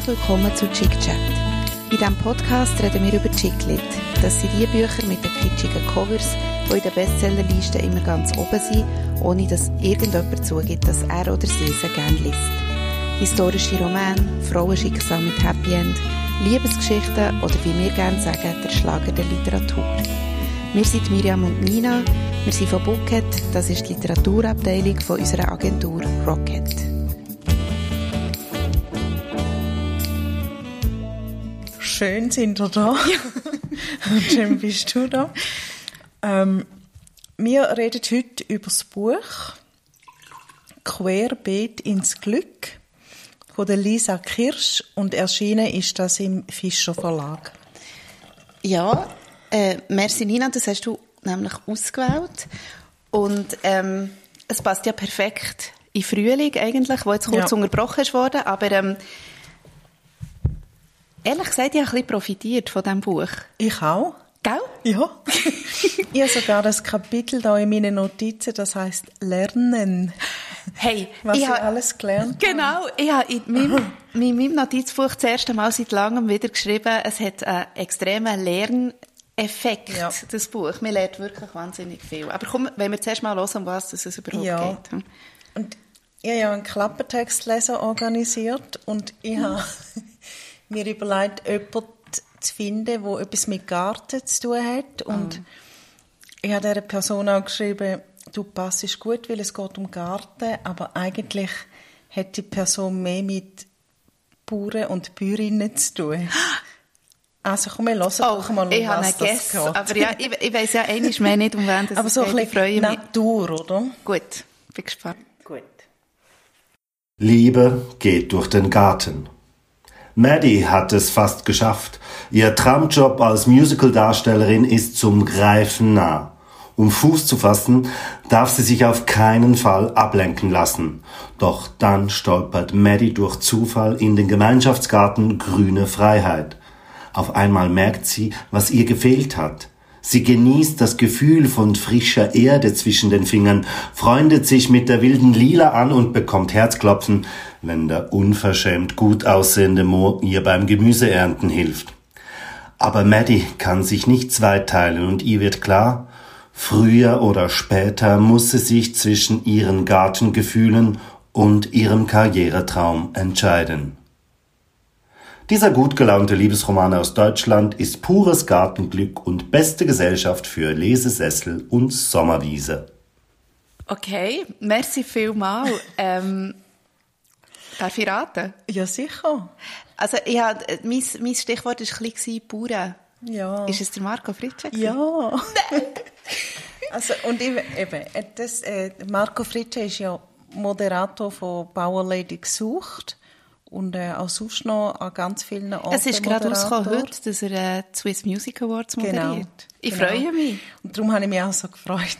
Herzlich willkommen zu Chick Chat. In diesem Podcast reden wir über Chicklit. Das sind die Bücher mit den kitschigen Covers, die in den Bestsellerlisten immer ganz oben sind, ohne dass irgendjemand zugibt, dass er oder sie sie gerne liest. Historische Romane, Frauenschicksal mit Happy End, Liebesgeschichten oder wie wir gerne sagen, der Schlager der Literatur. Wir sind Miriam und Nina, wir sind von Bucket, das ist die Literaturabteilung von unserer Agentur Rocket. Schön sind wir da. Und schön bist du da. Ähm, wir reden heute über das Buch Querbeet ins Glück von der Lisa Kirsch und erschienen ist das im Fischer Verlag. Ja, äh, merci Nina, das hast du nämlich ausgewählt. Und ähm, es passt ja perfekt in Frühling eigentlich, wo jetzt kurz Ja. unterbrochen ist worden, aber ähm, ehrlich gesagt, ich habe ein bisschen profitiert von diesem Buch. Ich auch. Gell? Ja. ich habe sogar das Kapitel da in meinen Notizen, das heißt Lernen. Hey, Was ich ich habe- alles gelernt Genau, ich habe in meinem, in meinem Notizbuch das erste Mal seit langem wieder geschrieben, es hat einen extremen Lerneffekt, Ja. das Buch. Man lernt wirklich wahnsinnig viel. Aber komm, wenn wir zuerst mal hören, um was es überhaupt Ja. geht. hm? Und ich habe ja einen Klappertextleser organisiert und ich habe mir überlegt, jemanden zu finden, der etwas mit Garten zu tun hat. Und ich habe dieser Person auch geschrieben, du passest gut, weil es geht um Garten, aber eigentlich hat die Person mehr mit Bauern und Bäuerinnen zu tun. Also komm, wir hören doch mal, um Oh, ich habe was einen das Guess, geht. aber ja, ich, ich weiss ja einmal mehr nicht, um wen das aber es so ein bisschen mich. Natur, oder? Gut, bin gespannt. Gut. Liebe geht durch den Garten. Maddie hat es fast geschafft. Ihr Traumjob als Musicaldarstellerin ist zum Greifen nah. Um Fuß zu fassen, darf sie sich auf keinen Fall ablenken lassen. Doch dann stolpert Maddie durch Zufall in den Gemeinschaftsgarten Grüne Freiheit. Auf einmal merkt sie, was ihr gefehlt hat. Sie genießt das Gefühl von frischer Erde zwischen den Fingern, freundet sich mit der wilden Lila an und bekommt Herzklopfen, wenn der unverschämt gut aussehende Mo ihr beim Gemüseernten hilft. Aber Maddie kann sich nicht zweiteilen und ihr wird klar, früher oder später muss sie sich zwischen ihren Gartengefühlen und ihrem Karrieretraum entscheiden. Dieser gut gelaunte Liebesroman aus Deutschland ist pures Gartenglück und beste Gesellschaft für Lesesessel und Sommerwiese. Okay, merci vielmal. ähm, darf ich raten? Ja, sicher. Also, ich habe, mein, mein Stichwort war ein bisschen Bauern. Ja. Ist es der Marco Fritschek? Ja. also, und ich, eben, äh, das, äh, Marco Fritsche ist ja Moderator von Bauerlady gesucht und äh, auch sonst noch an ganz vielen Orten Es ist gerade rausgekommen heute, dass er äh, die Swiss Music Awards moderiert. Genau. Ich genau. freue mich. Und darum habe ich mich auch so gefreut.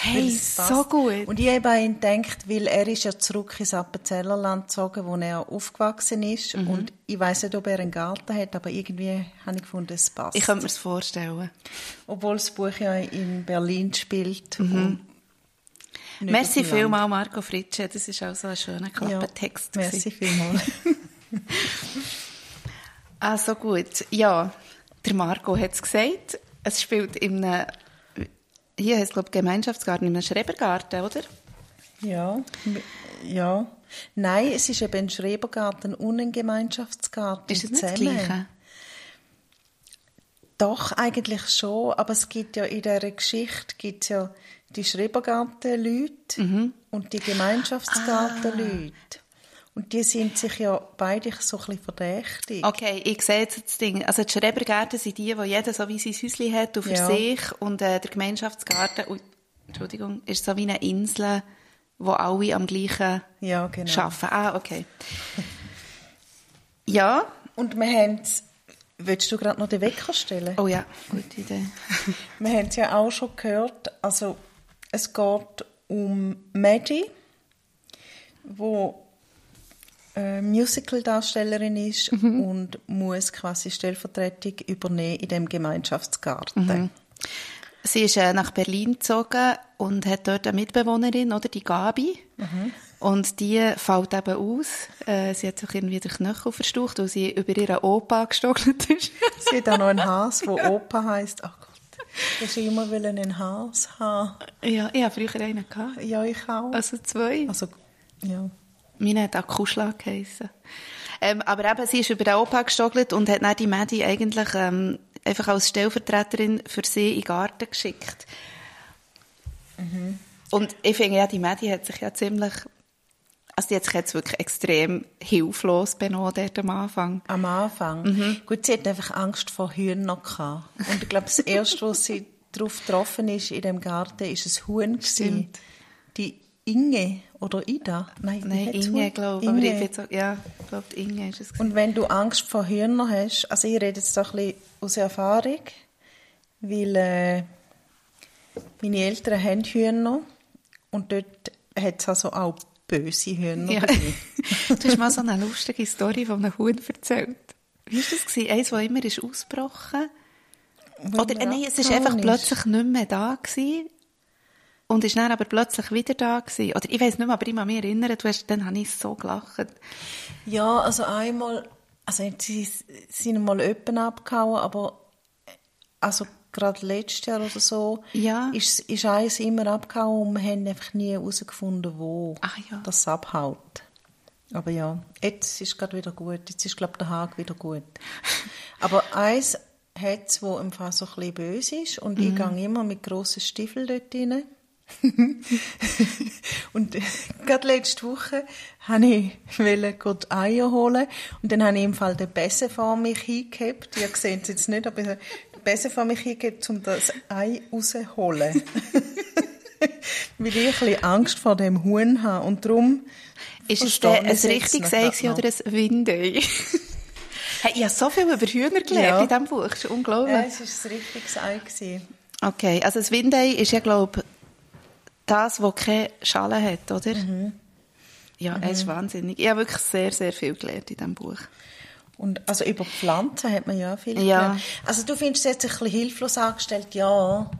Hey, so gut. Und ich habe an ihn gedacht, weil er ist ja zurück ins Appenzellerland gezogen, wo er aufgewachsen ist. Mhm. Und ich weiß nicht, ob er einen Garten hat, aber irgendwie habe ich gefunden, es passt. Ich könnte mir das vorstellen. Obwohl das Buch ja in Berlin spielt. Mhm. Merci vielmal, Marco Fritsche. Das ist auch so ein schöner Klappentext. Merci gewesen. vielmals. Also gut, ja, der Marco hat es gesagt. Es spielt in einem, hier heißt es glaube ich Gemeinschaftsgarten, in einem Schrebergarten, oder? ja, ja. Nein, es ist eben ein Schrebergarten und ein Gemeinschaftsgarten. Ist das nicht das. Gleiche? Doch, eigentlich schon, aber es gibt ja in dieser Geschichte gibt's ja die Schrebergartenleute Mhm. und die Gemeinschaftsgartenleute. Ah. Und die sind sich ja beide so ein bisschen verdächtig. Okay, ich sehe jetzt das Ding. Also die Schrebergärten sind die, wo jeder so wie sein Häuschen hat und für Ja. sich. Und äh, der Gemeinschaftsgarten, ui, Entschuldigung, ist so wie eine Insel, wo alle am gleichen Ja, genau. arbeiten. Ah, okay. Ja, Und wir haben Willst du gerade noch den Wecker stellen? oh ja, gute Idee. Wir haben es ja auch schon gehört. Also, es geht um Maddie, wo äh, Musical-Darstellerin ist und muss quasi Stellvertretung übernehmen in dem Gemeinschaftsgarten. Sie ist äh, nach Berlin gezogen und hat dort eine Mitbewohnerin, oder die Gabi. Und die fällt eben aus. Äh, sie hat sich irgendwie den Knöchel verstaucht, weil sie über ihren Opa gestockelt ist. sie hat auch noch einen Has, der ja. Opa heisst. Ach Ich wollte immer einen Has haben. Ja, ich hatte früher einen. Gehabt. Ja, ich auch. Also zwei. Also, ja. Meine hat auch Kuschlag geheissen. Ähm, aber eben, sie ist über den Opa gestockelt und hat dann die Medi eigentlich ähm, einfach als Stellvertreterin für sie in den Garten geschickt. Mhm. Und ich finde ja, die Medi hat sich ja ziemlich also die hat sich jetzt wirklich extrem hilflos benommen dort am Anfang. Am Anfang? Mhm. Gut, sie hat einfach Angst vor Hühnern gehabt. Und ich glaube, das Erste, was sie darauf getroffen ist in dem Garten, ist ein Huhn Stimmt. Die Inge oder Ida? Nein, Nein Inge, glaube ich. Aber ich so, ja, ich glaube, Inge ist es. Und wenn du Angst vor Hühnern hast, also ich rede jetzt doch ein bisschen aus Erfahrung, weil äh, meine Eltern haben Hühner und dort hat es also auch böse Hühner ja. Du hast mal so eine lustige Story von einem Huhn erzählt. Wie war das? Gewesen? Eins, das immer ist ausgebrochen Oder äh, nein, es war einfach plötzlich nicht mehr da gewesen. Und ist dann aber plötzlich wieder da gewesen. Oder ich weiß nicht mehr, aber ich kann mich erinnern, du hast, dann habe ich so gelacht. Ja, also einmal, also sie sind mal öppen abgehauen, aber also gerade letztes Jahr oder so, ja. ist, ist eins immer abgehauen und wir haben einfach nie herausgefunden, wo Ach, ja. das abhaut. Aber ja, jetzt ist es gerade wieder gut. Jetzt ist, glaube ich, der Hag wieder gut. Aber eins hat es, wo im Fall so ein bisschen böse ist und mhm. ich gehe immer mit grossen Stiefeln dort rein. und gerade letzte Woche wollte ich Gott Eier holen und dann habe ich im Fall den Besen vor mich hingehabt. Ihr seht es jetzt nicht, aber besser von mich hingeben, um das Ei rauszuholen. Weil ich ein bisschen Angst vor dem Huhn habe. Und darum Ist es ein richtiges Ei oder ein Windei? hey, ich habe so viel über Hühner gelernt ja. in diesem Buch. Das ist unglaublich. Ja, es war ein richtiges Ei. Gewesen. Okay, also das Windei ist ja, glaube ich, das, das keine Schale hat, oder? Mhm. Ja, es ist mhm. wahnsinnig. Ich habe wirklich sehr, sehr viel gelernt in diesem Buch. Und also über Pflanzen hat man ja viel ja. Gelernt. Also du findest es jetzt ein bisschen hilflos angestellt, ja.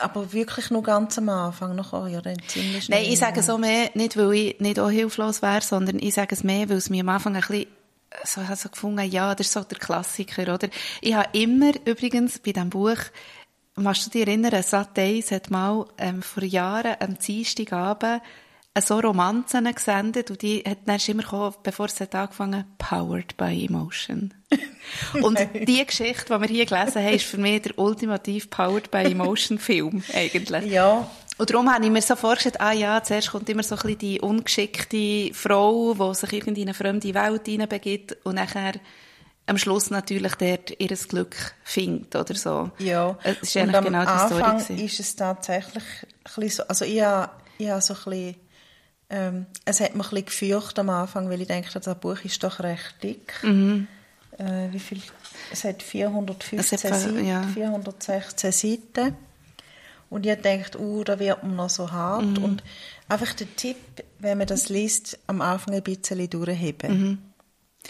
Aber wirklich nur ganz am Anfang, noch ja, dann ziemlich. Nein, ich sage so mehr, nicht weil ich nicht auch hilflos wäre, sondern ich sage es mehr, weil es mir am Anfang ein bisschen so, ich so gefunden, ja, das ist so der Klassiker, oder? Ich habe immer, übrigens, bei diesem Buch, Machst du dich erinnern, Sat1 hat mal ähm, vor Jahren am Dienstagabend so Romanzen gesendet und die hat dann immer gekommen, bevor es hat angefangen, Powered by Emotion. und die Geschichte, die wir hier gelesen haben, ist für mich der ultimativ Powered by Emotion Film, eigentlich. Ja. Und darum habe ich mir so vorgestellt, ah ja, zuerst kommt immer so ein bisschen die ungeschickte Frau, die sich irgendwie in eine fremde Welt hineinbegibt und nachher am Schluss natürlich dort ihr Glück findet oder so. Ja. Das ist eigentlich und am genau die Story. Anfang ist es tatsächlich ein bisschen so, also ich habe, ich habe so ein bisschen ähm, es hat mich ein bisschen gefürchtet am Anfang, weil ich dachte, das Buch ist doch recht dick. Mhm. Äh, wie viel? Es hat 415 hat, Seiten, ja. 416 Seiten. Und ich dachte, uh, da wird man noch so hart. Mhm. Und einfach der Tipp, wenn man das liest, am Anfang ein bisschen durchheben. Mhm.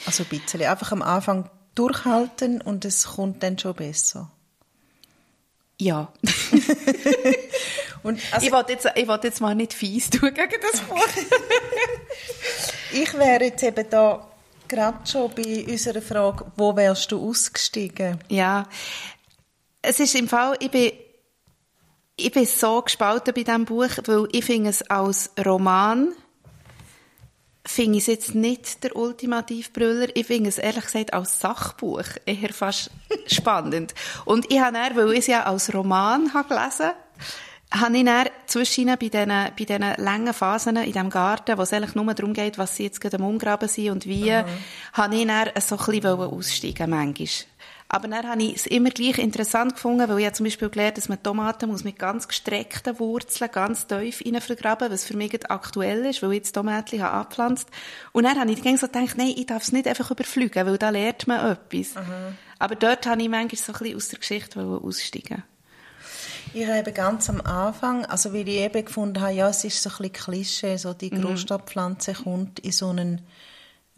Also ein bisschen. Einfach am Anfang durchhalten und es kommt dann schon besser. Ja. Und also, ich wollte jetzt, ich wollte jetzt mal nicht fies tun gegen das Buch. ich wäre jetzt eben da gerade schon bei unserer Frage, wo wärst du ausgestiegen? Ja, es ist im Fall, ich bin, ich bin so gespalten bei diesem Buch, weil ich finde es als Roman finde ich es jetzt nicht der Ultimativbrüller. Ich finde es ehrlich gesagt als Sachbuch eher fast spannend. Und ich habe dann, weil ich es ja als Roman habe gelesen habe ich dann zwischen bei diesen, bei diesen langen Phasen in diesem Garten, wo es eigentlich nur darum geht, was sie jetzt gerade am Umgraben sind und wie, mhm. habe ich dann so ein bisschen aussteigen manchmal. Aber dann habe ich es immer gleich interessant gefunden, weil ich ja zum Beispiel gelernt dass man Tomaten muss mit ganz gestreckten Wurzeln ganz tief rein vergraben, was für mich aktuell ist, weil ich jetzt Tomaten habe angepflanzt. Und dann habe ich die so gedacht, nein, ich darf es nicht einfach überfliegen, weil da lernt man etwas. Mhm. Aber dort habe ich manchmal so ein bisschen aus der Geschichte aussteigen ich habe ganz am Anfang, also wie ich eben gefunden habe, ja, es ist so ein bisschen Klischee, so die mhm. Großstadtpflanze kommt in so einen,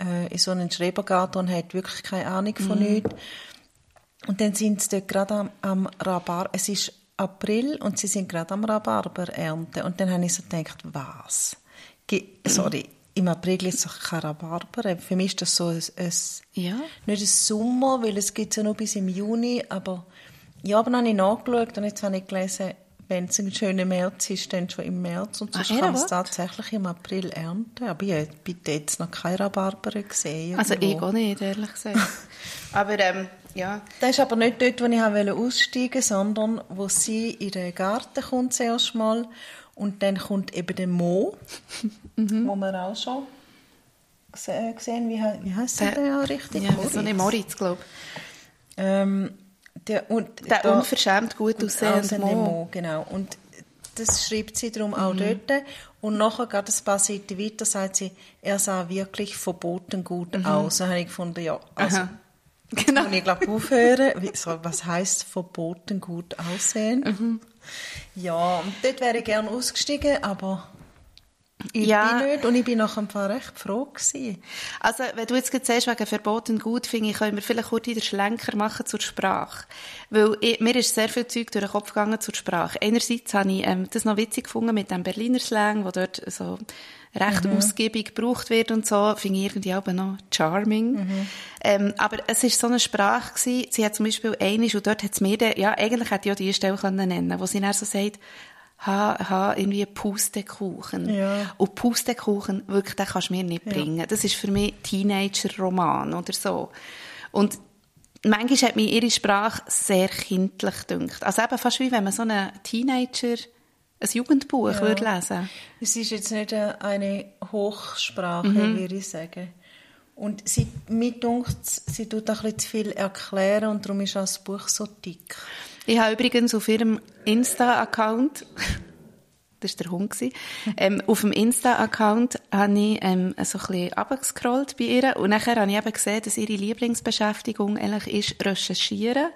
äh, in so einen Schrebergarten und hat wirklich keine Ahnung von mhm. nichts. Und dann sind sie dort gerade am, am Rhabarber, es ist April und sie sind gerade am Rhabarber ernten. Und dann habe ich so gedacht, was? sorry, im April ist es kein Rhabarber. Für mich ist das so ein, ein Ja. nicht ein Sommer, weil es gibt ja noch bis im Juni, aber ja, aber dann habe ich nachgeschaut und jetzt habe ich gelesen, wenn es ein schöner März ist, dann schon im März und sonst Ah, kann man es tatsächlich im April ernten. Aber ich habe bitte jetzt noch keine Rhabarber gesehen. Also irgendwo. ich auch nicht, ehrlich gesagt. Aber ähm, ja. Das ist aber nicht dort, wo ich wollte aussteigen sondern wo sie in den Garten kommt zuerst mal und dann kommt eben der Mo, wo wir auch schon gese- gesehen wie, wie heißt der, Der- denn ja richtig? ja so eine Moritz, glaube ich. Ähm, der, und Der da- unverschämt gut aussehende Mo. Mo, genau. Und das schreibt sie darum Mhm. auch dort. Und nachher geht ein paar Seiten weiter, sagt sie, er sah wirklich verboten gut aus. Da habe ich gefunden, ja, also, Mhm. Aha. Genau. und ich glaube, aufhören. So, Was heißt verboten gut aussehen? Mhm. Ja, und dort wäre ich gerne ausgestiegen, aber ich Ja. bin nicht. Und ich bin nachher im Fall recht froh gewesen. Also, wenn du jetzt gerade sagst, wegen verboten gut, finde ich, können wir vielleicht kurz den Schlenker machen zur Sprache. Weil ich, mir ist sehr viel Zeug durch den Kopf gegangen zur Sprache. Einerseits habe ich ähm, das noch witzig gefunden mit dem Berliner Slang, wo dort so recht ausgiebig gebraucht wird und so, finde ich irgendwie auch noch charming. Ähm, aber es ist so eine Sprache gewesen, sie hat zum Beispiel einisch, und dort hat es mir, ja, eigentlich hätte ich auch die Stelle können nennen, wo sie dann so sagt, ha, ha, irgendwie Pustekuchen. Ja. Und Pustekuchen, wirklich, den kannst du mir nicht bringen. Das ist für mich Teenager-Roman oder so. Und manchmal hat mich ihre Sprache sehr kindlich gedünkt. Also eben fast wie wenn man so einen Teenager, ein Jugendbuch Ja. würde lesen. Es ist jetzt nicht eine Hochsprache, Mhm. würde ich sagen. Und sie, mir dunkt, sie tut auch ein bisschen zu viel erklären und darum ist auch das Buch so dick. Ich habe übrigens auf ihrem Insta-Account, das war der Hund, ähm, auf dem Insta-Account habe ich ähm, so ein bisschen runtergescrollt bei ihr und nachher habe ich eben gesehen, dass ihre Lieblingsbeschäftigung eigentlich ist recherchieren.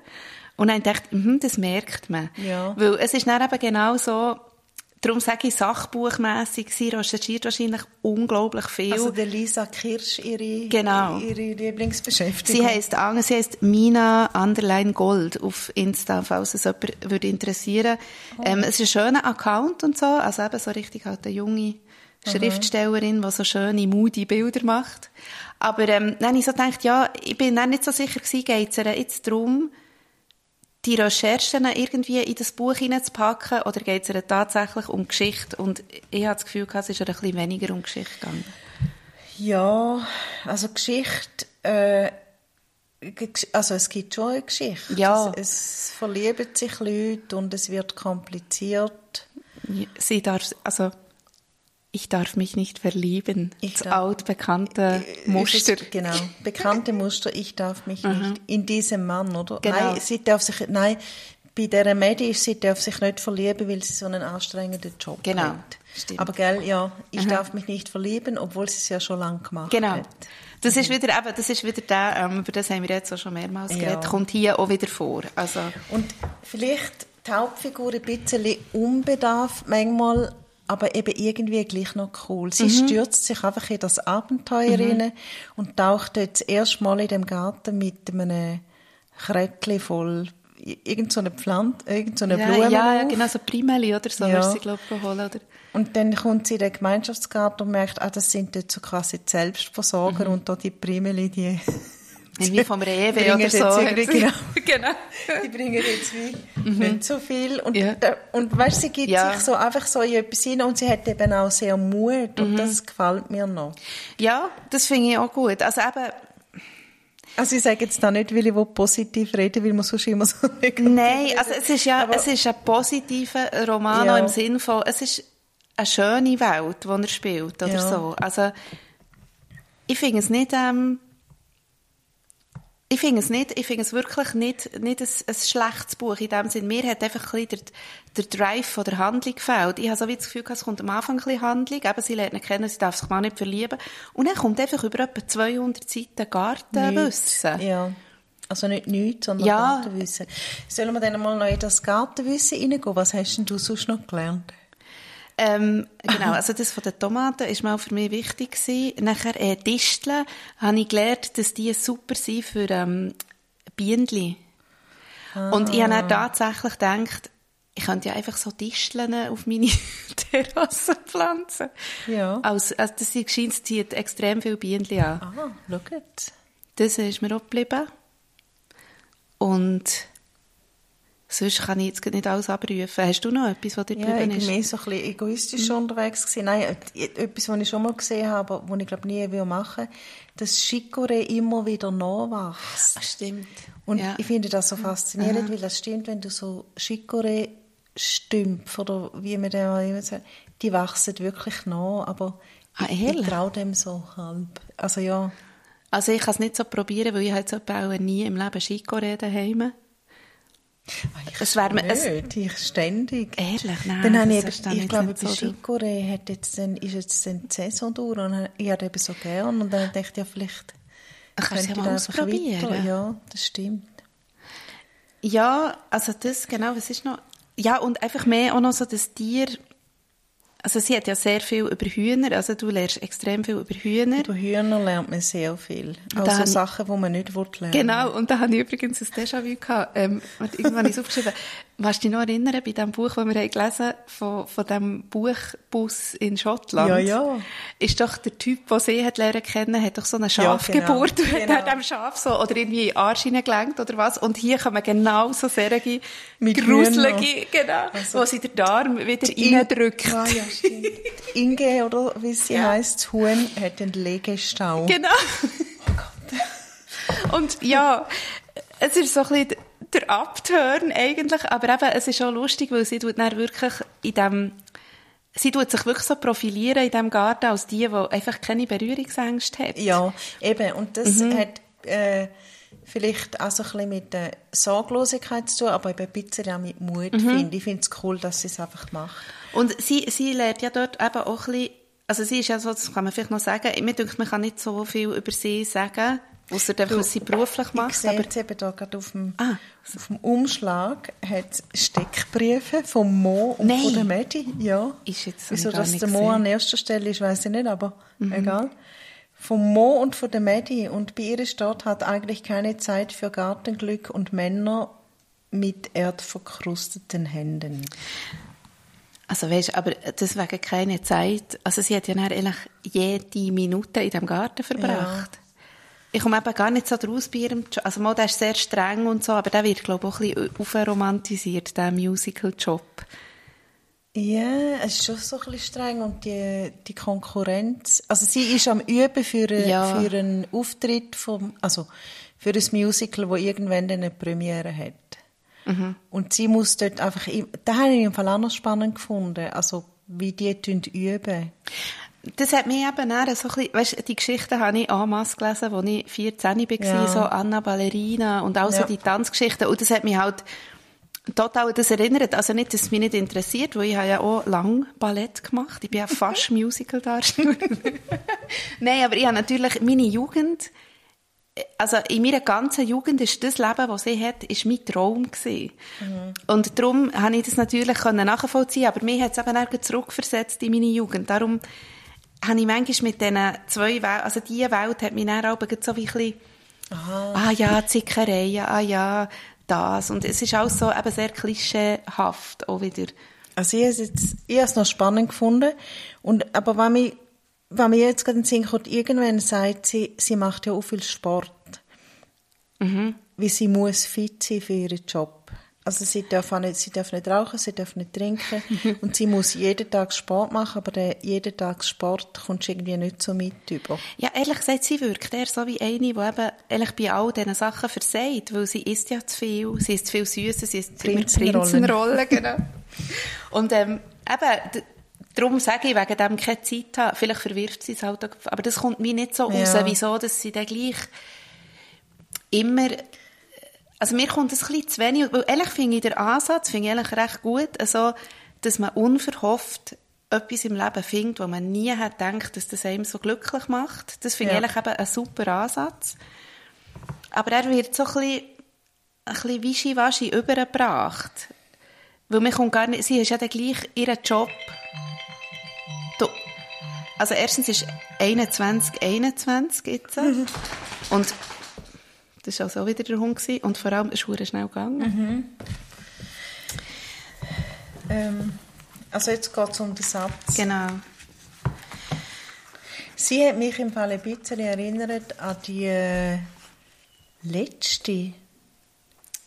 Und dann dachte ich, mhm, das merkt man. Ja. Weil es ist dann eben genau so, darum sage ich sachbuchmässig, sie recherchiert wahrscheinlich unglaublich viel. Also der Lisa Kirsch, ihre, Genau. ihre Lieblingsbeschäftigung. Sie heisst, Ange- sie heisst Mina Underline Gold auf Insta, falls es jemand würde interessieren. Ähm, es ist ein schöner Account und so, also eben so richtig halt eine junge Schriftstellerin, die so schöne, moody Bilder macht. Aber ähm, dann habe ich so gedacht, ja, ich bin dann nicht so sicher gewesen, geht es jetzt darum, die Recherchen irgendwie in das Buch hineinzupacken oder geht es tatsächlich um Geschichte? Und ich habe das Gefühl, es ist ein bisschen weniger um Geschichte gegangen. Ja, also Geschichte, äh, also es gibt schon eine Geschichte. Ja. Es, es verlieben sich Leute und es wird kompliziert. Sie darf, also, ich darf mich nicht verlieben. Ich das darf- altbekannte Muster. Es ist- Genau, bekannte Muster. Ich darf mich nicht in diesen Mann, oder? Genau. Nein, sie darf sich, nein, bei dieser Medi ist, sie darf sich nicht verlieben, weil sie so einen anstrengenden Job Genau, hat. stimmt. Aber gell, ja, ich darf mich nicht verlieben, obwohl sie es ja schon lange gemacht Genau. hat. Das ist wieder, eben, das ist wieder der, ähm, über das haben wir jetzt auch schon mehrmals Ja. geredet, kommt hier auch wieder vor. Also, Und vielleicht die Hauptfigur ein bisschen unbedarft manchmal, aber eben irgendwie gleich noch cool. Sie Mhm. stürzt sich einfach in das Abenteuer rein und taucht dort das erste Mal in dem Garten mit einem Kräckchen voll irgend so eine Pflanze, irgend so eine ja, Blume ja, ja, genau, so Primeli oder so, Ja. sie, glaube ich, holen, oder? Und dann kommt sie in den Gemeinschaftsgarten und merkt, ah, das sind dort so quasi die Selbstversorger Mhm. und da die Primeli, die, Irgendwie vom Rewe oder jetzt so. irgendwie- genau. genau. die bringen jetzt wie nicht so viel. Und, Ja. da, und weißt, sie gibt Ja. sich so einfach so in etwas hin und sie hat eben auch sehr Mut und das gefällt mir noch. Ja, das finde ich auch gut. Also eben, Also ich sage jetzt da nicht, weil ich will positiv reden weil man sonst immer so negativ Nein, also es ist ja, Aber- es ist ein positiver Roman Ja. im Sinn von, es ist eine schöne Welt, die er spielt, oder Ja. so. Also, ich finde es nicht, ähm, ich finde es nicht, ich finde es wirklich nicht, nicht ein, ein schlechtes Buch in dem Sinn. Mir hat einfach ein bisschen der, der Drive von der Handlung gefällt. Ich habe so wie das Gefühl, es kommt am Anfang ein bisschen Handlung, eben, sie lernt ihn kennen, sie darf sich mal nicht verlieben. Und dann kommt einfach über etwa 200 Seiten Gartenwissen. Ja. Also nicht nichts, sondern Ja. Gartenwissen. Sollen wir dann mal noch in das Gartenwissen reingehen? Was hast denn du sonst noch gelernt? Ähm, genau, also das von den Tomaten ist mal für mich wichtig gewesen. Nachher äh, Disteln habe ich gelernt, dass die super sind für ähm, Bienenli. Und ich habe dann tatsächlich gedacht, ich könnte ja einfach so Disteln auf meine Terrassenpflanzen. Ja. Also, also das scheint, es zieht extrem viele Bienen an. Ah, schaut. Das ist mir auch geblieben. Und sonst kann ich jetzt nicht alles abrufen. Hast du noch etwas, was dir Ja, geblieben ich ist? bin mehr so ein bisschen egoistisch unterwegs gewesen. Nein, äh, etwas, was ich schon mal gesehen habe, aber was ich glaube nie will machen, dass Chicorée immer wieder nachwächst. Ah, stimmt. Und ja. ich finde das so faszinierend, weil das stimmt, wenn du so Chicorée-Stümpfe oder wie man dem auch immer sagt, die wachsen wirklich nach, aber Ah, ich, ich traue dem so halb. Also ja, Also ich kann es nicht so probieren, weil ich halt so auch nie im Leben Chicorée daheim. Ich Es wär mir- es- nicht, ich ständig. Ehrlich? Nein, Dann habe das ich, ich jetzt glaube, bei so. Chicorée hat jetzt dann, ist jetzt die Saison durch und ich habe eben so gern und dann dachte ich, ja, vielleicht Ach, könnte ja ich einfach ausprobieren. weiter- Ja, das stimmt. Ja, also das, genau, was ist noch? Ja, und einfach mehr auch noch so das Tier, also sie hat ja sehr viel über Hühner, also du lernst extrem viel über Hühner. Über Hühner lernt man sehr viel. Also Sachen, die man nicht will lernen Genau, und da habe ich übrigens ein Déjà-vu gehabt. Ähm, irgendwann habe ich es aufgeschrieben. Kannst du dich noch erinnern, bei dem Buch, das wir haben gelesen von, von dem Buchbus in Schottland? Ja, ja. Ist doch der Typ, der sie hat lernen kennen, hat doch so eine Ja, Schafgeburt. genau. und Genau. hat dem Schaf so, oder irgendwie in den Arsch hineingelenkt oder was. Und hier kommen genau so solche gruselige, genau, Also- wo sie den Darm wieder In- reindrückt. Ah, ja, stimmt. Inge, oder wie sie Ja. heisst, das Huhn, hat einen Legestau. Genau. Und ja, es ist so ein bisschen der Upturn eigentlich, aber eben, es ist auch lustig, weil sie tut dann wirklich in dem, sie tut sich wirklich so profilieren in diesem Garten als die, die einfach keine Berührungsängste hat. Ja, eben. Und das Mhm. hat äh, vielleicht auch so ein bisschen mit der Sorglosigkeit zu tun, aber eben ein bisschen auch mit Mut, Mhm. finde ich. Ich finde es cool, dass sie es einfach macht. Und sie, sie lernt ja dort eben auch ein bisschen, also sie ist ja so, das kann man vielleicht noch sagen, mir denkt, man kann nicht so viel über sie sagen, außer was sie beruflich Ich macht, sehe aber jetzt eben da gerade auf dem, Ah. auf dem Umschlag hat Steckbriefe vom Mo und Nein. von der Medi. Ja. Ist jetzt- Wieso ich dass der Mo gesehen. an erster Stelle ist, weiß ich nicht, aber Mhm. egal. Vom Mo und von der Medi. Und bei ihr steht, hat eigentlich keine Zeit für Gartenglück und Männer mit erdverkrusteten Händen. Also weißt, aber deswegen keine Zeit. Also sie hat ja eigentlich jede Minute in dem Garten verbracht. Ich komme eben gar nicht so draus bei ihrem Job. Also mal, der ist sehr streng und so, aber der wird, glaube ich, auch ein bisschen aufromantisiert, der Musical-Job. Ja, es ist schon so ein bisschen streng und die, die Konkurrenz. Also sie ist am Üben für, eine, Ja. für einen Auftritt vom, also für ein Musical, wo irgendwann eine Premiere hat. Mhm. Und sie muss dort einfach, im- da habe ich im Fall auch noch spannend gefunden, also wie die üben. Das hat mich eben dann so ein bisschen, weißt, die Geschichten habe ich en masse gelesen, als ich 14 war, Ja. so Anna Ballerina und auch so Ja. die Tanzgeschichten. Und das hat mich halt total das erinnert. Also nicht, dass es mich nicht interessiert, weil ich habe ja auch lang Ballett gemacht. Ich bin ja fast Musical-Darstellerin. Nein, aber ich habe natürlich meine Jugend, also in meiner ganzen Jugend ist das Leben, das sie hat, ist mein Traum gewesen. Und darum habe ich das natürlich können nachvollziehen, aber mir hat es eben auch zurückversetzt in meine Jugend. Darum habe ich manchmal mit diesen zwei Welten, also diese Welt hat mich dann auch so wie ein bisschen, ah ja, Zickereien, ah ja, das. Und es ist auch so eben sehr klischeehaft auch wieder. Also ich habe es jetzt, ich habe es noch spannend gefunden. Und, aber wenn mich, wenn mir jetzt gerade in den Sinn kommt, irgendwann sagt sie, sie macht ja auch viel Sport. Wie sie muss fit sein für ihren Job. Also sie darf, nicht, sie darf nicht rauchen, sie darf nicht trinken und sie muss jeden Tag Sport machen, aber der jeden Tag Sport kommst du irgendwie nicht so mit über. Ja, ehrlich gesagt, sie wirkt eher so wie eine, die eben eigentlich bei all diesen Sachen versagt, weil sie isst ja zu viel, sie isst zu viel Süße, sie isst Prinzenrollen. Prinzenrollen, genau. Und ähm, eben, darum sage ich, wegen dem keine Zeit haben, vielleicht verwirft sie es halt, auch, aber das kommt mir nicht so raus, Ja. wieso, dass sie dann gleich immer, also mir kommt das ein bisschen zu wenig, weil ehrlich finde ich den Ansatz, finde ich eigentlich recht gut, also, dass man unverhofft etwas im Leben findet, wo man nie hat gedacht, dass das einem so glücklich macht. Das finde ich Ja. eigentlich eben ein super Ansatz. Aber er wird so ein bisschen, ein bisschen wischiwaschi übergebracht. Weil man kommt gar nicht, sie ist ja dann gleich ihren Job. Du, also erstens ist 21, 21 jetzt. Und das war also auch wieder der Hund. Gewesen. Und vor allem ist es schnell gegangen. Ähm, Also jetzt geht es um den Satz. Genau. Sie hat mich im Fall ein bisschen erinnert an die äh, letzte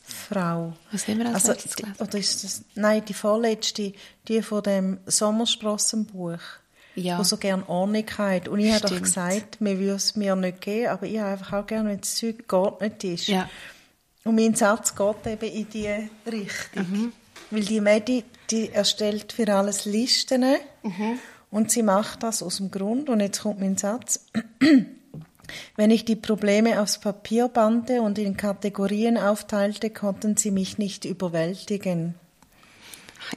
Frau. Was haben wir als Also, letztes gelesen? oder ist das, nein, die vorletzte, die von dem Sommersprossenbuch, Ja. wo so gerne Ordnung hat. Und ich habe doch gesagt, mir würde es mir nicht geben, aber ich habe einfach auch gerne, wenn das Zeug geordnet ist. Ja. Und mein Satz geht eben in diese Richtung. Mhm. Weil die Medi, die erstellt für alles Listen Mhm. und sie macht das aus dem Grund. Und jetzt kommt mein Satz. Wenn ich die Probleme aufs Papier bannte und in Kategorien aufteilte, konnten sie mich nicht überwältigen.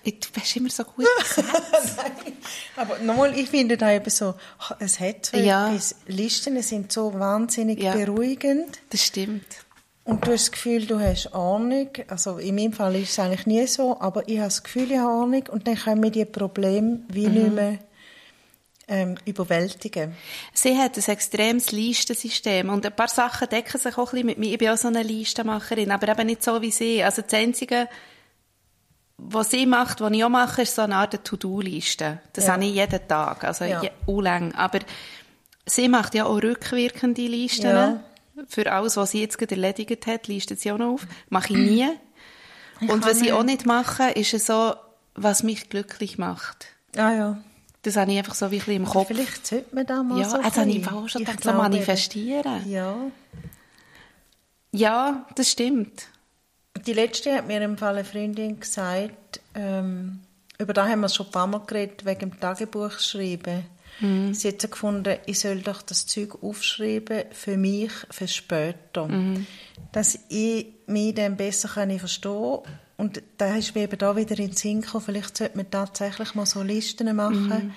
Du bist immer so gut. Aber nochmal, ich finde da eben so, es hat so Ja. etwas, Listen sind so wahnsinnig Ja. beruhigend. Das stimmt. Und du hast das Gefühl, du hast Ahnung. Also in meinem Fall ist es eigentlich nie so, aber ich habe das Gefühl, ich habe Ahnung. Und dann können wir die Probleme wie Mhm. nicht mehr ähm, überwältigen. Sie hat ein extremes Listensystem und ein paar Sachen decken sich auch ein bisschen mit mir. Ich bin auch so eine Listenmacherin, aber eben nicht so wie sie. Also das Einzige, was sie macht, was ich auch mache, ist so eine Art To-Do-Liste. Das Ja. habe ich jeden Tag, also Ja. je. Aber sie macht ja auch rückwirkende Listen. Ja. Für alles, was sie jetzt gerade erledigt hat, listet sie auch noch auf. Mache ich nie. Und was ich auch nicht mache, ist so, was mich glücklich macht. Ah ja. Das habe ich einfach so wie ein bisschen im Aber Kopf. Vielleicht sollte man da mal Ja, so also habe ich auch schon Ich gedacht, so manifestieren. Ja. Ja, das stimmt. Die letzte hat mir im Fall eine Freundin gesagt, ähm, über da haben wir schon ein paar Mal geredet, wegen dem Tagebuch schreiben. Mhm. Sie hat so gefunden, ich soll doch das Zeug aufschreiben für mich, für später. Mhm. Dass ich mich dann besser kann verstehen Und da ist mir eben da wieder in den Sinn gekommen, vielleicht sollte man tatsächlich mal so Listen machen.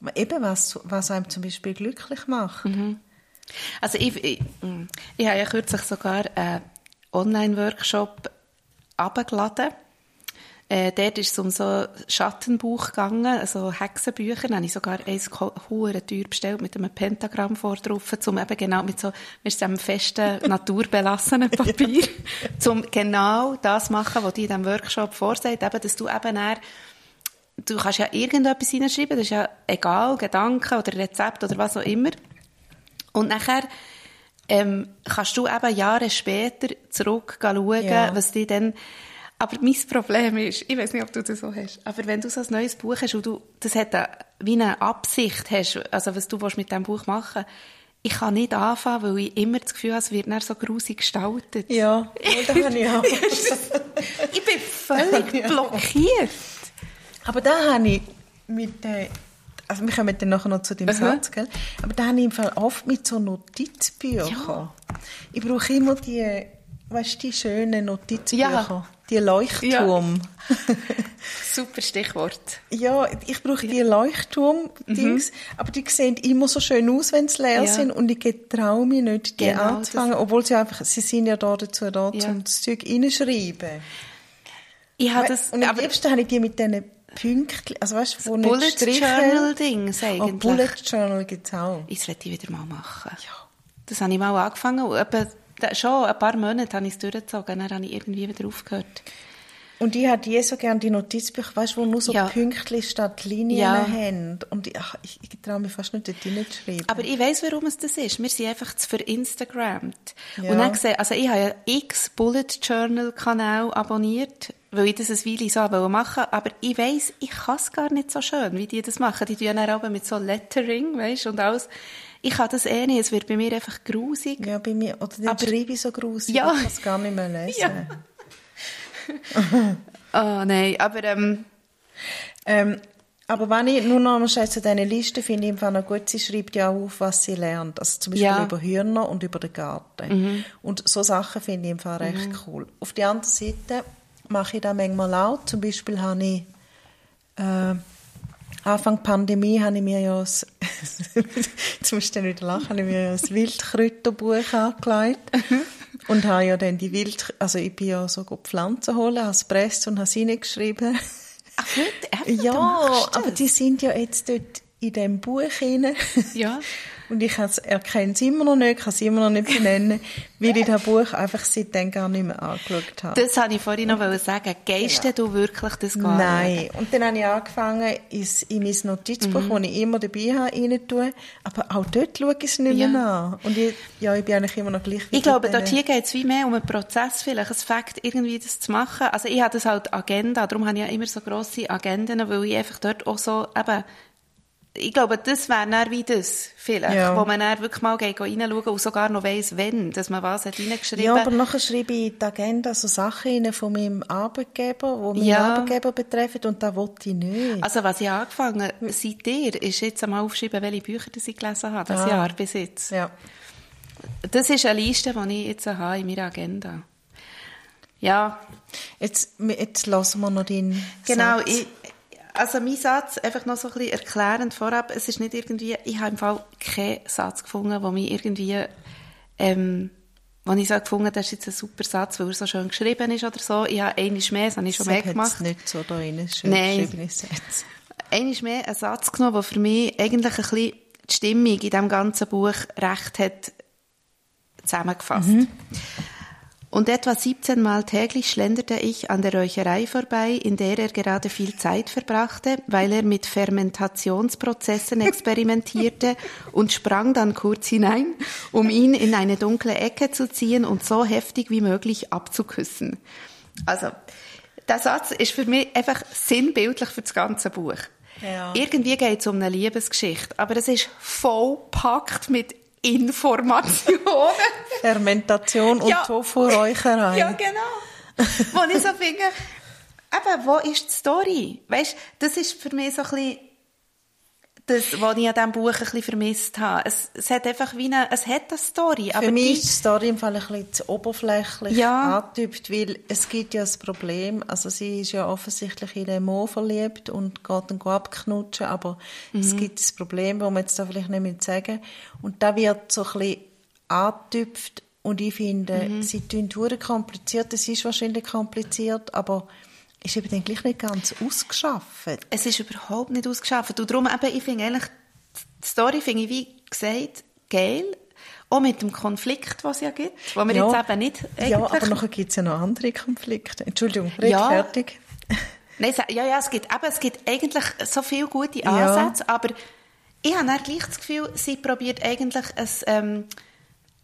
Mhm. Eben, was, was einem zum Beispiel glücklich macht. Mhm. Also ich, ich, mm, ich habe ja kürzlich sogar einen Online-Workshop abgeladen. Äh, dort ist es um so Schattenbuch gegangen, also Hexenbücher. Da habe ich sogar eins hohe teuer bestellt mit einem Pentagramm vor drauf, um eben genau mit so, mit einem festen, naturbelassenen Papier, um genau das machen, was die in diesem Workshop vorsagt, eben, dass du eben dann du kannst ja irgendetwas hineinschreiben, das ist ja egal, Gedanken oder Rezept oder was auch immer. Und nachher ähm, kannst du eben Jahre später zurück schauen, Ja. was die dann... Aber mein Problem ist, ich weiß nicht, ob du das so hast, aber wenn du so ein neues Buch hast und du, das hat eine, wie eine Absicht hast, also was du willst mit diesem Buch machen ich kann nicht anfangen, weil ich immer das Gefühl habe, es wird so grusig gestaltet. Ja, da habe ich auch. ich bin völlig blockiert. Aber da habe ich mit äh, also wir kommen dann nachher noch zu dem Aha. Satz, gell? aber da habe ich im Fall oft mit so Notizbüchern. Ja. Ich brauche immer die, weißt du, die schönen Notizbücher, Ja. die Leuchtturm. Super Stichwort. Ja, ich brauche die Leuchtturm-Dings, aber die sehen immer so schön aus, wenn sie leer Mhm. Ja. sind und ich traue mich nicht, die Genau, anzufangen, obwohl sie einfach, sie sind ja da dazu da, Ja. um das Zeug reinschreiben. Ich habe das, und am aber liebsten habe ich die mit diesen Pünktchen, also weißt du, wo nicht Bullet Journal Dings Oh, eigentlich. Bullet Journal gibt es auch. Ich sollte ich wieder mal machen. Ja. Das habe ich mal angefangen. und Etwa, schon ein paar Monate habe ich es durchgezogen. Dann habe ich irgendwie wieder aufgehört. Und ich hätte je so gerne die Notizbücher, weißt du, wo nur so Ja. Pünktchen statt Linien Ja. haben. Und ich, ach, ich, ich traue mich fast nicht, dort hineinzuschreiben. Aber ich weiss, warum es das ist. Wir sind einfach zu verinstagrammt. Ja. Und dann gesehen, also ich habe ja x Bullet Journal Kanal abonniert, weil ich das ein Weile so wollte machen Aber ich weiss, ich kann es gar nicht so schön, wie die das machen. Die tun dann mit so Lettering, weißt und alles. Ich kann das eh nicht. Es wird bei mir einfach grusig. Ja, bei mir, oder dann Aber- schreibe ich so grusig, Ja. ich kann es gar nicht mehr lesen. Ja. Oh nein, aber ähm, Ähm, aber wenn ich nur noch mal schnell zu diesen Listen finde ich im Fall noch gut, sie schreibt ja auch auf, was sie lernt. Also zum Beispiel Ja. Mhm. über Hühner und über den Garten. Und so Sachen finde ich im Fall recht cool. Auf der anderen Seite mache ich das manchmal auch. Zum Beispiel habe ich äh, Anfang Pandemie habe ich mir ja ein, jetzt musst du nicht lachen, habe ich mir ja ein Wildkräuterbuch angelegt. Und habe ja dann die Wild, also ich bin ja so gut Pflanzen holen, habe es gepresst und habe sie reingeschrieben. ach? Eben, du Ja, aber das? die sind ja jetzt dort in dem Buch drin. Ja. Und ich erkenne es immer noch nicht, kann es immer noch nicht benennen, weil ich das Buch einfach seitdem gar nicht mehr angeschaut habe. Das wollte ich vorhin noch sagen. Gehst genau. du wirklich das gar Nein. Nicht? Und dann habe ich angefangen, in mein Notizbuch, mhm. das ich immer dabei habe, rein Aber auch dort schaue ich es nicht mehr ja. an. Und ich, ja, ich bin eigentlich immer noch gleich Ich glaube, dort hier geht es wie mehr um einen Prozess vielleicht. Es fängt irgendwie das zu machen. Also ich habe das halt Agenda. Darum habe ich ja immer so grosse Agenden, weil ich einfach dort auch so eben ich glaube, das wäre dann wie das, vielleicht, ja. wo man dann wirklich mal reinschauen und sogar noch weiss, wenn, dass man was hat reingeschrieben Ja, aber nachher schreibe ich in die Agenda so Sachen rein von meinem Arbeitgeber, die meinen ja. Arbeitgeber betreffen und da wollte ich nicht. Also was ich angefangen habe, seit dir, ist jetzt einmal aufschreiben, welche Bücher ich gelesen habe, das ah. Jahr bis jetzt. Ja. Das ist eine Liste, die ich jetzt habe in meiner Agenda. Ja. Jetzt, jetzt lassen wir noch deinen Genau, Satz. ich, also mein Satz, einfach noch so ein bisschen erklärend vorab, es ist nicht irgendwie, ich habe im Fall keinen Satz gefunden, wo mich irgendwie, ähm, wo ich so gefunden das ist jetzt ein super Satz, weil er so schön geschrieben ist oder so. Ich habe einiges mehr, das habe ich schon mehr gemacht. Das nicht so da rein, schön Nein. geschriebene Sätze. Einiges mehr einen Satz genommen, der für mich eigentlich ein bisschen die Stimmung in diesem ganzen Buch recht hat zusammengefasst. Mhm. Und etwa 17 Mal täglich schlenderte ich an der Räucherei vorbei, in der er gerade viel Zeit verbrachte, weil er mit Fermentationsprozessen experimentierte und sprang dann kurz hinein, um ihn in eine dunkle Ecke zu ziehen und so heftig wie möglich abzuküssen. Also, der Satz ist für mich einfach sinnbildlich für das ganze Buch. Ja. Irgendwie geht es um eine Liebesgeschichte, aber es ist vollpackt mit Informationen. Fermentation und ja. Tofu-Räucherei. Ja, genau. Wo ich so finde, eben, wo ist die Story? Weißt, das ist für mich so ein bisschen das, was ich an diesem Buch ein bisschen vermisst habe. Es, es hat einfach wie eine, es hat eine Story. Für mich ist die Story im Fall ein bisschen zu oberflächlich ja. angetippt, weil es gibt ja das Problem, also sie ist ja offensichtlich in den Mo verliebt und geht dann abknutschen, aber mhm. es gibt das Problem, das man jetzt da vielleicht nicht mehr sagen und da wird so ein bisschen angetippt und ich finde, mhm. sie tun kompliziert, es ist wahrscheinlich kompliziert, aber ist eben dann gleich nicht ganz ausgeschafft. Es ist überhaupt nicht ausgeschafft. Und darum eben, ich finde eigentlich, die Story finde ich, wie gesagt, geil. Auch mit dem Konflikt, was es ja gibt, wo wir ja, jetzt eben nicht eigentlich... Ja, aber nachher gibt es ja noch andere Konflikte. Entschuldigung, red ja. fertig. Nein, ja, ja, es gibt, eben, es gibt eigentlich so viele gute Ansätze, ja. aber ich habe dann gleich das Gefühl, sie probiert eigentlich ein... Ähm,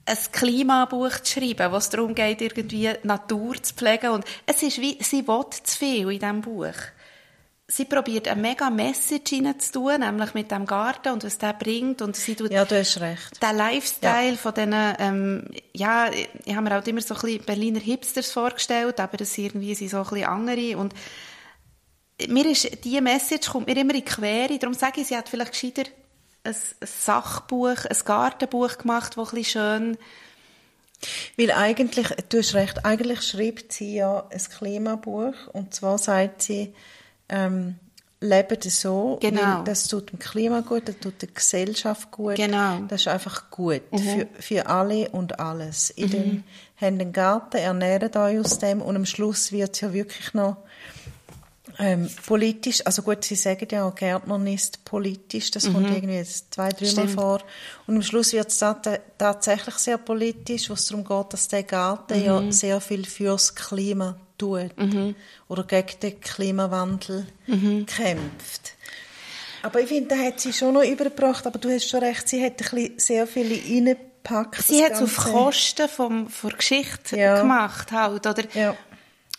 ein Klimabuch zu schreiben, wo es darum geht, irgendwie Natur zu pflegen. Und es ist wie, sie will zu viel in diesem Buch. Sie probiert eine mega Message tun, nämlich mit dem Garten und was der bringt. Und sie tut ja, du hast recht. Den Lifestyle ja. von diesen, ähm, ja, ich habe mir auch immer so ein bisschen Berliner Hipsters vorgestellt, aber das sind irgendwie sind so ein bisschen andere. Und mir ist, diese Message kommt mir immer in die Quere. Darum sage ich, sie hat vielleicht gescheiter ein, Sachbuch, ein Gartenbuch gemacht, das ein schön... Weil eigentlich, du hast recht, eigentlich schreibt sie ja ein Klimabuch und zwar sagt sie, ähm, leben so, genau. das tut dem Klima gut, das tut der Gesellschaft gut. Genau. Das ist einfach gut mhm. für, für alle und alles. In mhm. dem haben den Garten, ernähren euch aus dem und am Schluss wird es ja wirklich noch ähm, politisch, also gut, Sie sagen ja auch, Gärtner ist politisch, das mhm. kommt irgendwie zwei, dreimal vor. Und am Schluss wird es tatsächlich sehr politisch, wo es darum geht, dass der Garten mhm. ja sehr viel fürs Klima tut mhm. oder gegen den Klimawandel mhm. kämpft. Aber ich finde, da hat sie schon noch übergebracht, aber du hast schon recht, sie hat ein bisschen sehr viele reingepackt. Sie hat es auf Kosten vom, von Geschichte ja. gemacht halt, oder? Ja.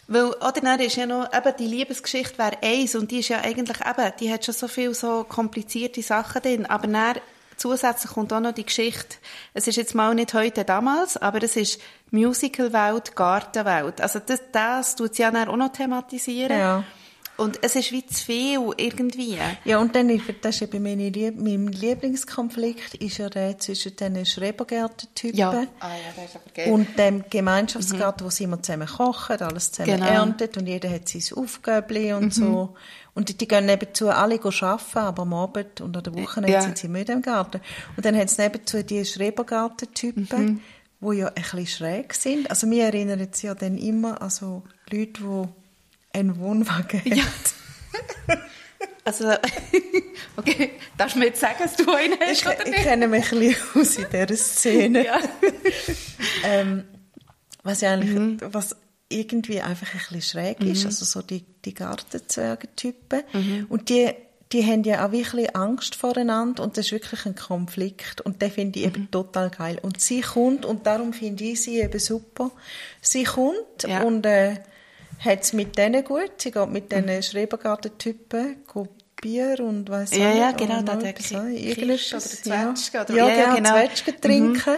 Weil, oder dann ist ja noch, eben, die Liebesgeschichte wäre eins, und die ist ja eigentlich, eben, die hat schon so viele so komplizierte Sachen drin, aber dann, zusätzlich kommt auch noch die Geschichte, es ist jetzt mal nicht heute damals, aber es ist Musicalwelt, Gartenwelt. Also das, das tut sie ja dann auch noch thematisieren. Ja. Und es ist wie zu viel irgendwie. Ja, und dann, das ist eben meine Lieb mein Lieblingskonflikt, ist ja der zwischen diesen Schrebergärten-Typen ja. ah, ja, und dem Gemeinschaftsgarten, mhm. wo sie immer zusammen kochen, alles zusammen genau. erntet und jeder hat sein Aufgaben und mhm. so. Und die gehen nebenzu alle arbeiten, aber am Abend und an der Woche ja. sind sie müde im Garten. Und dann hat es nebenzu die Schrebergarten-Typen, mhm. die ja ein bisschen schräg sind. Also mir erinnern sie ja dann immer an so Leute, die ein Wohnwagen ja. Also, okay, darfst du mir jetzt sagen, dass du einen hast, Ich, oder ich nicht? kenne mich ein bisschen aus in dieser Szene. Ja. ähm, was ja eigentlich, Mhm. was irgendwie einfach ein bisschen schräg ist, also so die, die Gartenzwergentypen. Mhm. Und die, die haben ja auch wirklich Angst voreinander und das ist wirklich ein Konflikt und den finde ich Mhm. eben total geil. Und sie kommt, und darum finde ich sie eben super, sie kommt Ja. und äh, hat es mit denen gut, sie geht mit diesen Schrebergartentypen go Bier und weiss Mhm. Ja, ja, nicht, genau, da der etwas, Ki- äh, Kirsch irgendetwas, oder ja. Zwetschge oder- ja, ja, ja, genau, genau. Zwetschgen trinken.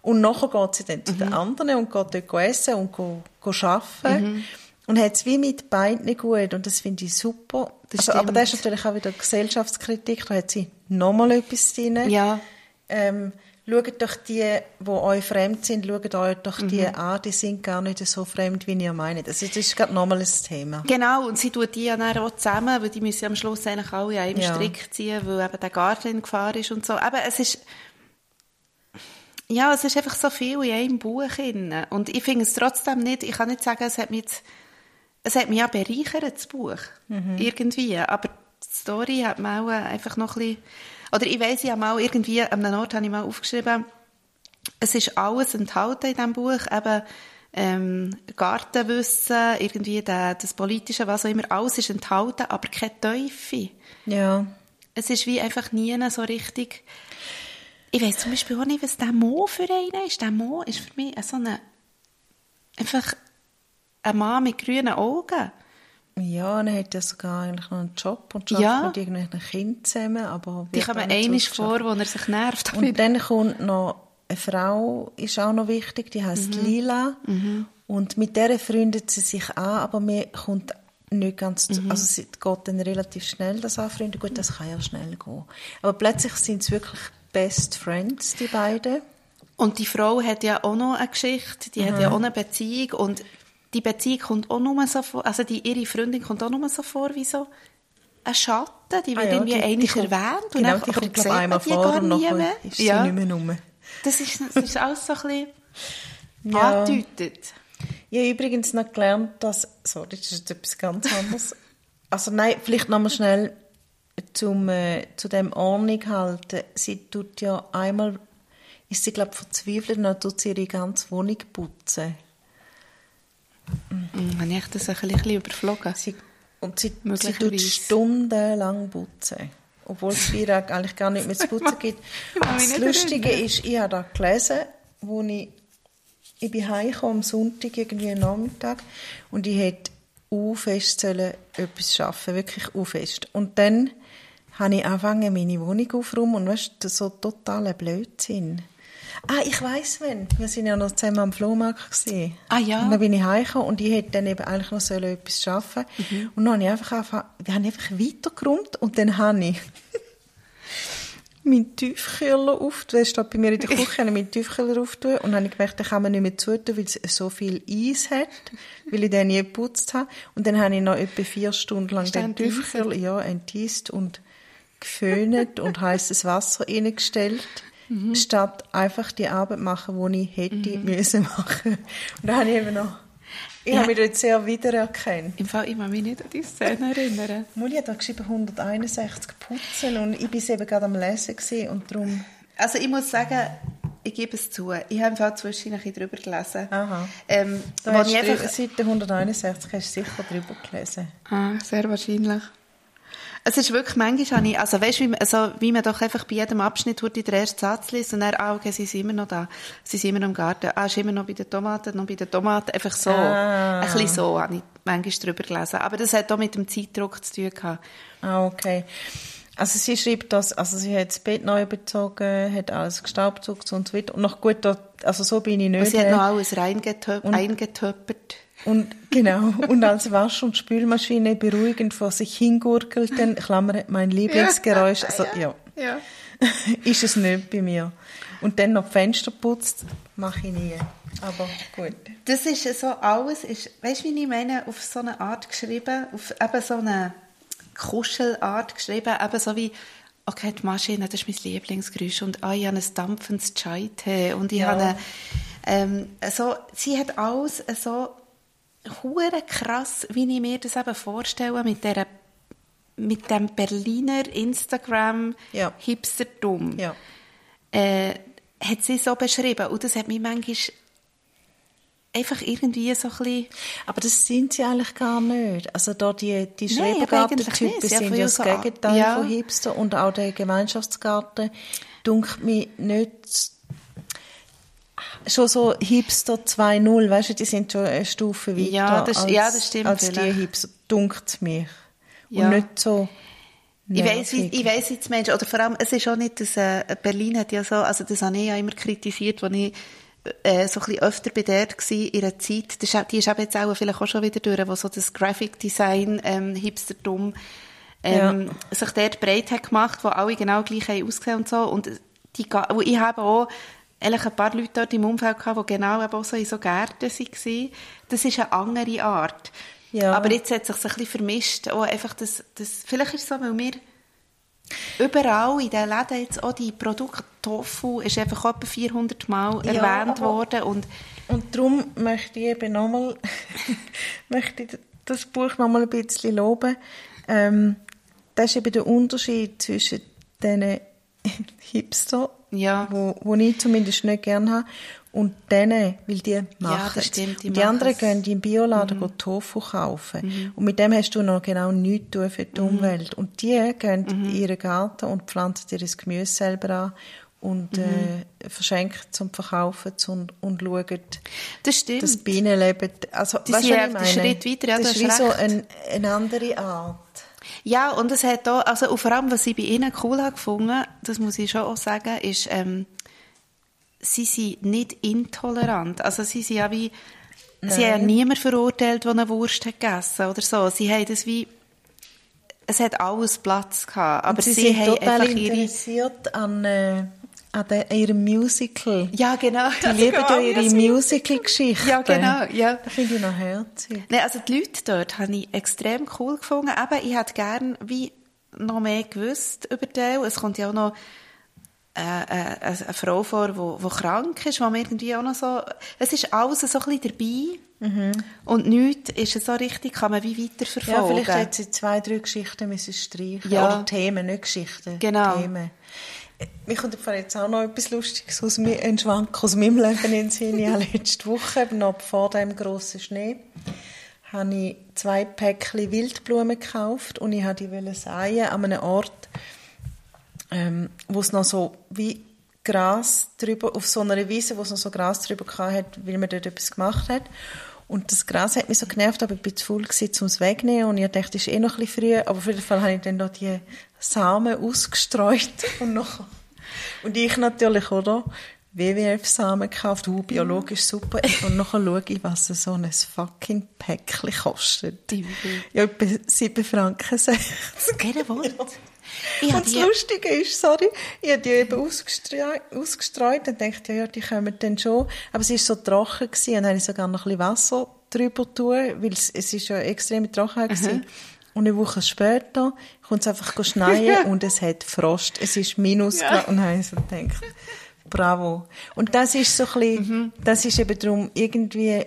Und nachher geht sie dann zu den anderen und geht dort essen und go, go arbeiten. Und hat es wie mit beiden gut. Und das finde ich super. Das Also, aber das ist natürlich auch wieder Gesellschaftskritik. Da hat sie nochmal etwas drin. Ja. Ähm, schaut doch die, die euch fremd sind, schaut euch doch die Mhm. an. Die sind gar nicht so fremd, wie ihr meint. Also, das ist gerade nochmal ein Thema. Genau, und sie tut die ja dann auch zusammen, weil die müssen am Schluss eigentlich alle an einem Ja. Strick ziehen, weil eben der Garten in Gefahr ist und so. Aber es ist, ja, es ist einfach so viel in einem Buch drin. Und ich finde es trotzdem nicht, ich kann nicht sagen, es hat mich jetzt, es hat mich ja bereichert, das Buch. Irgendwie. Aber die Story hat mir auch einfach noch ein bisschen, oder ich weiss, ich habe mal irgendwie, an einem Ort habe ich mal aufgeschrieben, es ist alles enthalten in diesem Buch, eben ähm, Gartenwissen, irgendwie der, das Politische, was auch immer, alles ist enthalten, aber keine Teufel. Ja. Es ist wie einfach nie so richtig... Ich weiss zum Beispiel auch nicht, was der Mo für einen ist. Der Mo ist für mich so eine... Einfach ein Mann mit grünen Augen. Ja, und er hat ja sogar eigentlich noch einen Job und arbeitet Ja. mit irgendwelchen Kindern zusammen, aber nicht einiges zurückgeschafft. vor, wo er sich nervt. Und dann kommt noch eine Frau, ist auch noch wichtig, die heißt Mhm. Lila. Und mit der freundet sie sich an, aber mir kommt nicht ganz, Mhm. also es geht dann relativ schnell, das Anfreunden. Gut, das kann ja schnell gehen. Aber plötzlich sind es wirklich Best Friends, die beiden. Und die Frau hat ja auch noch eine Geschichte, die hat ja auch eine Beziehung und die Beziehung kommt auch nur so vor, also die, ihre Freundin kommt auch nur so vor wie so ein Schatten, die wird Ah ja, irgendwie kommt- erwähnt und genau, dann, die kommt, glaube einmal die vor gar und nachher ist sie ja. nicht mehr rum. Das ist, das ist alles so ein bisschen Ja. angedeutet. Ich habe übrigens noch gelernt, dass, sorry, das ist etwas ganz anderes. Also nein, vielleicht nochmal schnell zum, äh, zu dem Ordnung halten. Sie tut ja einmal, ist sie glaube verzweifelt, und dann tut sie ihre ganze Wohnung putzen. Hm, habe ich das ein bisschen überflogen? Sie, und sie, sie tut stundenlang putzen. Obwohl es ihr eigentlich gar nicht mehr zu putzen gibt. Das Lustige ist, ich habe da gelesen, wo ich, ich bin heimgekommen am Sonntag, irgendwie am Nachmittag, und ich hätte fest sollen etwas schaffen, wirklich fest. Und dann habe ich angefangen, meine Wohnung aufzuräumen und weißt, so totaler Blödsinn. Ah, ich weiss wenn. Wir sind ja noch zusammen am Flohmarkt gesehen. Ah, ja. Und dann bin ich heimgekommen und ich hätte dann eben eigentlich noch sollen etwas schaffen. Mhm. Und dann habe ich einfach angefangen, wir haben einfach weitergeräumt und dann habe ich meinen Tiefkühler auf, der steht bei mir in der Küche, habe meinen Tiefkühler auftun und dann habe ich gemerkt, den kann man nicht mehr zutun, weil es so viel Eis hat, weil ich den nie geputzt habe. Und dann habe ich noch etwa vier Stunden lang den? Tiefkühler ja, enteist und geföhnt und heißes Wasser reingestellt, Mhm. statt einfach die Arbeit machen, die ich hätte müssen machen. Und da habe ich eben noch, ich Ja. habe mich dort sehr wiedererkannt. Im Fall, ich kann mich nicht an die Szene erinnern. Muli hat da geschrieben 161 putzen und ich war eben gerade am Lesen gewesen und darum... Also ich muss sagen, ich gebe es zu, ich habe im Fall zwischendurch ein bisschen drüber gelesen. Aha. Ähm, Da hast du einfach, Seite 161 hast du sicher drüber gelesen. Ah, sehr wahrscheinlich. Es ist wirklich, manchmal habe ich, also weißt du, wie, man- also, wie man doch einfach bei jedem Abschnitt wurde den ersten Satz liest und dann, ah, okay, sie sind immer noch da. Sie sind immer noch im Garten. Ah, ist immer noch bei den Tomaten, noch bei den Tomaten. Einfach so. Ah. Ein bisschen so habe ich manchmal drüber gelesen. Aber das hat auch mit dem Zeitdruck zu tun gehabt. Ah, okay. Also sie schreibt das, also sie hat das Bett neu bezogen, hat alles gestaubzugt und so weiter. Und noch gut, also so bin ich Und nicht. sie hat noch alles reingetöp- eingetöppert. Und genau, und als Wasch- und Spülmaschine beruhigend vor sich hingurgelt, dann Klammer mein Lieblingsgeräusch. Also ja, Ja. ist es nicht bei mir. Und dann noch Fenster putzt, mache ich nie. Aber gut. Das ist so, alles ist, weißt du, wie ich meine, auf so eine Art geschrieben, auf eben so eine Kuschelart geschrieben, eben so wie, okay, die Maschine, das ist mein Lieblingsgeräusch und ah, ich habe ein dampfendes Chai-Tee und ich Ja. habe, ähm, so, sie hat alles so hure krass, wie ich mir das eben vorstelle, mit dieser mit dem Berliner Instagram Ja. Hipstertum, Ja. äh, hat sie so beschrieben. Und das hat mich manchmal einfach irgendwie so ein bisschen... Aber das sind sie eigentlich gar nicht. Also da die, die Schrebergartentypen sind ja das früher so- Gegenteil ja. von Hipster und auch der Gemeinschaftsgarten dunkelt mich nicht schon so Hipster 2.0, weißt du, die sind schon eine Stufe weiter Ja, das- als, ja, das stimmt als die vielleicht. Hipster, dunkt mich. Ja. Und nicht so Ich nervig. ich weiss jetzt Mensch, oder vor allem, es ist auch nicht, dass äh, Berlin hat ja so, also das habe ich ja immer kritisiert, als ich äh, so ein bisschen öfter bei der war, in einer Zeit, das ist, die ist eben jetzt auch vielleicht auch schon wieder durch, wo so das Graphic Design, ähm, Hipstertum, ähm, sich dort breit hat gemacht, wo alle genau gleich haben ausgesehen und so, und die, und ich habe auch eigentlich ein paar Leute dort im Umfeld gehabt, die genau eben auch so in so Gärten waren. Das ist eine andere Art. Ja. Aber jetzt hat es sich ein bisschen vermischt, auch einfach das, das, vielleicht ist es so, weil wir überall in den Läden jetzt auch die Produkte Tofu ist einfach etwa 400 Mal Ja, erwähnt worden und Und darum möchte ich eben nochmal, möchte das Buch nochmal ein bisschen loben. Ähm, das ist eben der Unterschied zwischen diesen Hipster, Ja. wo, wo ich zumindest nicht gerne habe, und denen, weil die machen das stimmt, die und die anderen. Mhm. gehen im Bioladen go Tofu kaufen. Und mit dem hast du noch genau nichts tun für die Mhm. Umwelt. Und die gehen in ihren Garten und pflanzen ihr das Gemüse selber an und Mhm. äh, verschenken zum Verkaufen und, und schauen, das stimmt. das Bienenleben, also, Die weißt sind du, was ja ich den meine? Schritt weiter, ja, das ist wie hast so recht. ein, eine andere Art. Ja, und es hat auch, also und vor allem, was ich bei ihnen cool habe gefunden, das muss ich schon auch sagen, ist, ähm, sie sind nicht intolerant. Also sie sind ja wie, sie haben ja niemand verurteilt, der eine Wurst hat gegessen oder so. Sie haben das wie, es hat alles Platz gehabt, aber Und sie, sie, sind haben total interessiert an, äh, an de, ihrem Musical. Ja, genau. Die lieben ja ihre Musical. Musical-Geschichten. Ja, genau, ja. Das finde ich noch herzig. Nein, also die Leute dort habe ich extrem cool gefunden. Eben, ich hätte gerne wie noch mehr gewusst über die. Es kommt ja auch noch äh, äh, eine Frau vor, die wo, wo krank ist, wo man irgendwie auch noch so... Es ist alles so ein bisschen dabei. Und nichts ist so richtig, kann man wie Ja, weiterverfolgen. vielleicht hätte sie zwei, drei Geschichten müssen streichen Ja. Oder Themen, nicht Geschichten. Genau. Themen. Mir kommt jetzt auch noch etwas Lustiges aus mir, ein Schwank aus meinem Leben in den Sinn. Habe letzte Woche, noch vor dem grossen Schnee, habe ich zwei Päckchen Wildblumen gekauft und ich wollte wollen säen an einem Ort, ähm, wo es noch so wie Gras drüber, auf so einer Wiese, wo es noch so Gras drüber gehabt hat, weil man dort etwas gemacht hat. Und das Gras hat mich so genervt, aber ich bin zu faul um es wegzunehmen. Und ich dachte, es ist eh noch ein bisschen früh. Aber auf jeden Fall habe ich dann noch die Samen ausgestreut. Und, noch, und ich natürlich, oder? WWF-Samen gekauft, uh, biologisch super. Und nachher schaue ich, was so ein fucking Päckchen kostet. Ja, etwa 7 Franken 60. Kein Wort. Habe Und das Lustige ist, sorry, ich habe die eben ausgestreut, ausgestreut und dachte, ja, ja, die kommen dann schon. Aber sie war so trocken gewesen, und dann habe ich sogar noch ein bisschen Wasser drüber tun, weil es, es ist ja extrem trocken gewesen. Und eine Woche später kommt es einfach schneien und es hat Frost. Es ist minus Ja. Und dann habe ich so gedacht, bravo. Und das ist so ein bisschen, das ist eben darum irgendwie,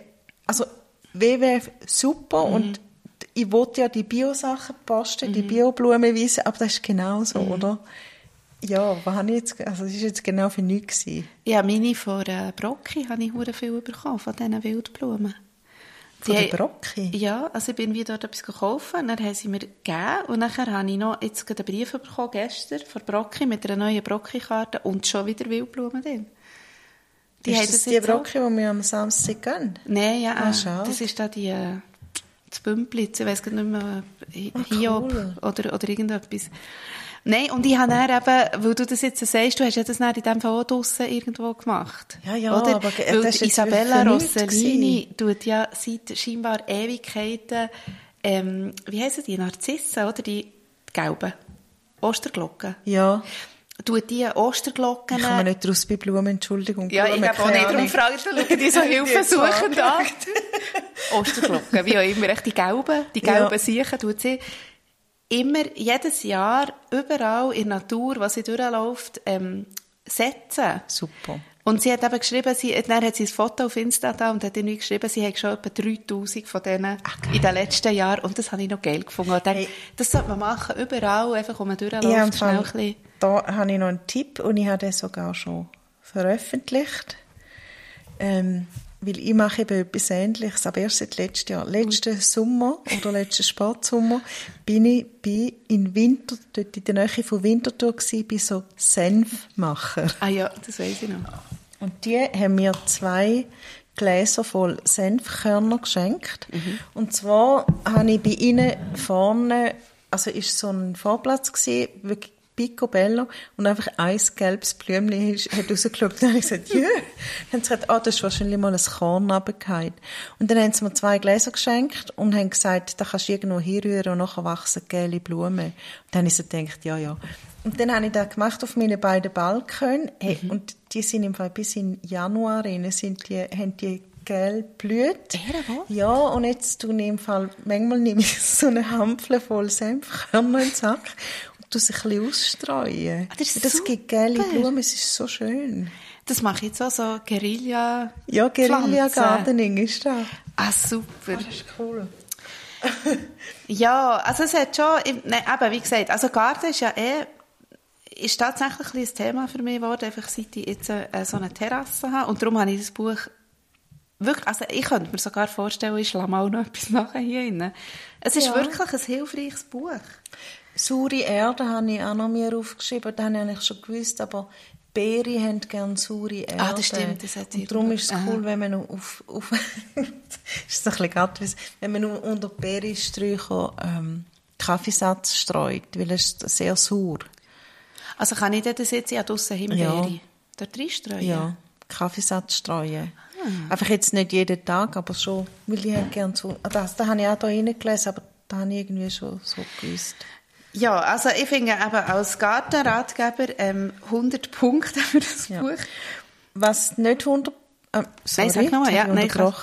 also WWF super und ich wollte ja die Bio-Sachen posten, die Bio-Blumenwiese, aber das ist genau so, oder? Ja, was habe ich jetzt, also das ist jetzt genau für nichts gewesen. Ja, meine von äh, Brocki habe ich hure viel bekommen, von diesen Wildblumen. Von der Brocki? Ja, also ich bin wieder dort etwas gekauft und dann haben sie mir gegeben und nachher habe ich noch jetzt einen Brief bekommen, gestern, von Brocki, mit einer neuen Brocki-Karte und schon wieder Wildblumen drin. Die ist das die Brocki, die wir am Samstag gehen? Nein, ja, Ah, äh, das ist da die, äh, das Bümplitz, ich gar nicht mehr, äh, Ah, Hiob cool. oder, oder irgendetwas. Nein, und ich habe dann eben, weil du das jetzt sagst, du hast ja das dann in dem Fall auch draussen irgendwo gemacht. Ja, ja, oder? aber Weil das Isabella Rossellini tut ja seit scheinbar Ewigkeiten, ähm, wie heissen die, Narzissen, oder? Die, gelben. Osterglocken. Ja. Tut die Osterglocken... Ich komme nicht raus bei Blumen, Entschuldigung. Ja, ich glaube auch nicht. Darum frage ich, schauen die so hilfesuchend an. Osterglocken, wie auch immer. Die gelben, die gelben Ja. Siechen tut sie immer, jedes Jahr, überall in der Natur, was sie durchläuft, ähm, setzen. Super. Und sie hat eben geschrieben, sie, dann hat sie ein Foto auf Insta da und hat irgendwie geschrieben, sie hat schon etwa 3000 von denen in den letzten Jahren. Und das habe ich noch geil gefunden. Und dachte, Hey. Das sollte man machen, überall, einfach um durchläuft, Ja, schnell ein bisschen. da habe ich noch einen Tipp und ich habe den sogar schon veröffentlicht. Ähm, weil ich mache eben etwas Ähnliches, aber erst seit letztem Jahr. Letzten Sommer oder letzten Spätsommer bin ich bei in Winter, dort in der Nähe von Winterthur gewesen, bei so Senfmacher. Ah ja, das weiß ich noch. Und die haben mir zwei Gläser voll Senfkörner geschenkt. Und zwar habe ich bei ihnen vorne, also ist so ein Vorplatz gewesen, wirklich picobello, und einfach ein gelbes Blümchen ist- hat rausgeschaut. Und dann habe ich gesagt, ja. Dann haben sie gesagt, ah, das ist wahrscheinlich mal ein Korn runtergefallen. Und dann haben sie mir zwei Gläser geschenkt und haben gesagt, da kannst du irgendwo hinrühren und nachher wachsen gelbe Blumen. Und dann habe ich so gedacht, ja, ja. Und dann habe ich das gemacht auf meine beiden Balkone. Hey, Und die sind im Fall bis in Januar rein, sind die, haben die gelb blüht. Ja, und jetzt tue ich im Fall, manchmal nehme ich so eine Hampfle voll Senfkörner in den Sack tue sie ein bisschen ausstreuen. Ah, das ist das gibt gelbe. Blumen, es ist so schön. Das mache ich jetzt auch so Guerilla. Ja, Guerilla. Gardening ist das. Ah, super. ist cool. Ja, also es hat schon, im- nein, eben, wie gesagt, also Garten ist ja eh, ist tatsächlich ein Thema für mich geworden, einfach seit ich jetzt äh, so eine Terrasse habe. Und darum habe ich das Buch wirklich, also ich könnte mir sogar vorstellen, ich schlage mal noch etwas nachher hier rein. Es ist Ja. wirklich ein hilfreiches Buch. Saure Erde habe ich auch noch mir aufgeschrieben, das habe ich eigentlich schon gewusst, aber Beere haben gerne saure Erde. Ah, das stimmt, das hat Und darum ist es Aha. cool, wenn man auf, auf ist ein bisschen gattwis, wenn man unter die Beerensträucher ähm, Kaffeesatz streut, weil es ist sehr sauer. Also kann ich dort jetzt ja draussen Himbeere Ja. dort reinstreuen? Ja, Kaffeesatz streuen. Ah. Einfach jetzt nicht jeden Tag, aber schon, weil die haben gerne so, ah, das, das habe ich auch da reingelesen, aber da habe ich irgendwie schon so gewusst. Ja, also ich finde eben als Gartenratgeber ähm, 100 Punkte für das Ja. Buch. Was nicht 100... Äh, sorry, Nein, sag nochmal. Ja, nein, kann-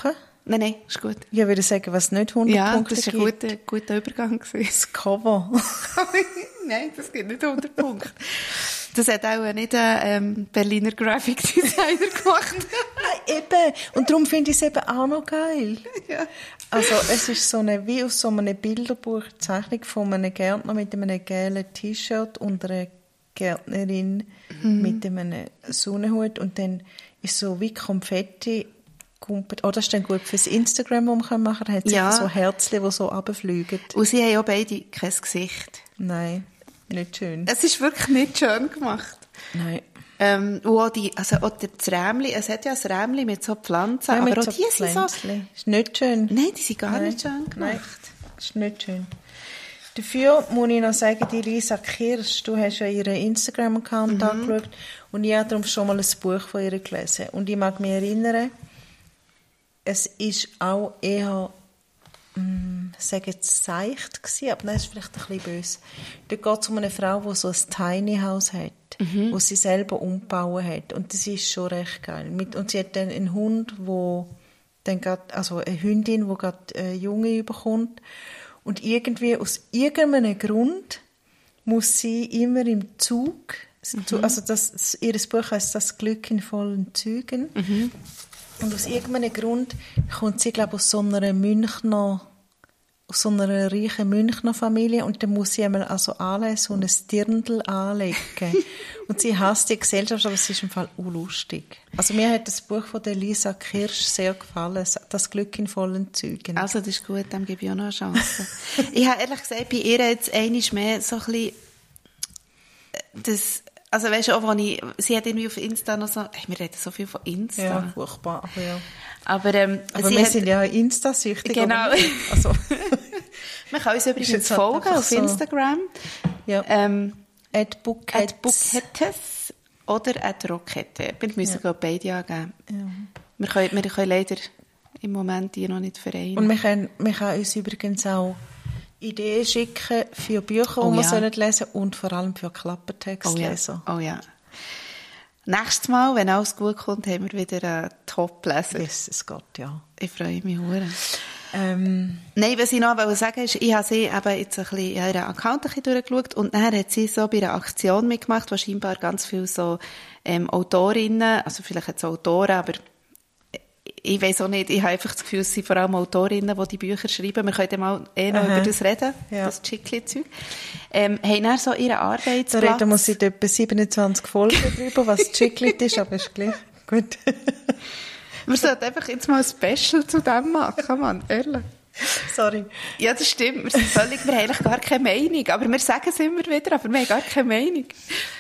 nein, nein, ist gut. Ich würde sagen, was nicht 100 Ja, Punkte das war ein gibt. guter, guter Übergang. gewesen. Das Cover. Nein, das gibt nicht 100 Punkte. Das hat auch nicht ein ähm, Berliner Graphic Designer gemacht. eben. Und darum finde ich es eben auch noch geil. ja. Also es ist so eine, wie aus so einem Bilderbuch Zeichnung von einem Gärtner mit einem gelben T-Shirt und einer Gärtnerin mit einem Sonnenhut und dann ist so wie Konfetti. Oh, das ist dann gut fürs Instagram, das man machen kann. Da hat Ja. so Herzchen, die so runterfliegen. Und sie haben auch beide kein Gesicht. Nein, nicht schön. Es ist wirklich nicht schön gemacht. Nein. Ähm, und auch die, also auch das Rämli, es hat ja ein Rämli mit so Pflanzen, Ja, aber auch so die sind so. Ist nicht schön. nein, die sind gar Nein. nicht schön Nein, gemacht. ist nicht schön. Dafür muss ich noch sagen, die Lisa Kirsch, du hast ja ihren Instagram-Account Mhm. angeschaut und ich habe darum schon mal ein Buch von ihr gelesen. Und ich mag mich erinnern, es ist auch eher, ich sage jetzt seicht gewesen, aber nein, ist vielleicht ein bisschen böse. Dort geht es um eine Frau, die so ein Tiny House hat, wo sie selber umbauen hat. Und das ist schon recht geil. Mit, und sie hat dann einen Hund, wo dann grad, also eine Hündin, die gerade äh, Junge überkommt. Und irgendwie, aus irgendeinem Grund, muss sie immer im Zug, also das, ihr Buch heißt «Das Glück in vollen Zügen». Und aus irgendeinem Grund kommt sie, glaube ich, aus so einer Münchner, aus so einer reichen Münchner Familie und dann muss sie einmal also anlegen, so ein Dirndl anlegen. und sie hasst die Gesellschaft, aber es ist im Fall unlustig. Also mir hat das Buch von der Lisa Kirsch sehr gefallen, «Das Glück in vollen Zügen». Also, das ist gut, dem gebe ich auch noch eine Chance. ich habe ehrlich gesagt bei ihr jetzt einmal mehr so ein bisschen, äh, das, also weißt du, auch, wo ich, sie hat irgendwie auf Insta noch so, hey, wir reden so viel von Insta. ja, furchtbar, aber ja. Aber, ähm, Aber wir hat, sind ja Insta-süchtig. Genau. Also, man kann uns übrigens halt folgen auf so. Instagram. ja. Ähm, at Bookhettes oder at Rockette. Wir müssen ja. beide angeben. Wir, können, wir können leider im Moment die noch nicht vereinen. Und wir können, wir können uns übrigens auch Ideen schicken für Bücher, Oh die wir ja. sollen lesen und vor allem für oh, ja. Oh ja. Nächstes Mal, wenn alles gut kommt, haben wir wieder einen Top-Leser. Yes, es geht, ja. Ich freue mich hure. Ähm, Nein, was ich noch wollte sagen ist, ich habe sie eben jetzt ein bisschen, ihren Account ein bisschen durchgeschaut und dann hat sie so bei einer Aktion mitgemacht, wo scheinbar ganz viele so ähm, Autorinnen, also vielleicht jetzt Autoren, aber ich weiß auch nicht, ich habe einfach das Gefühl, es sind vor allem Autorinnen, die die Bücher schreiben. Wir können mal eh noch Aha. über das reden, Ja. das Chickli-Zeug. Ähm, haben dann so ihren da Arbeitsplatz. reden wir seit etwa 27 Folgen drüber, was Chiclet ist, aber ist gleich. Gut. Wir sollten einfach jetzt mal ein Special zu dem machen, Mann, ehrlich. Sorry. Ja, das stimmt. Wir sind völlig, wir haben eigentlich gar keine Meinung. Aber wir sagen es immer wieder, aber wir haben gar keine Meinung.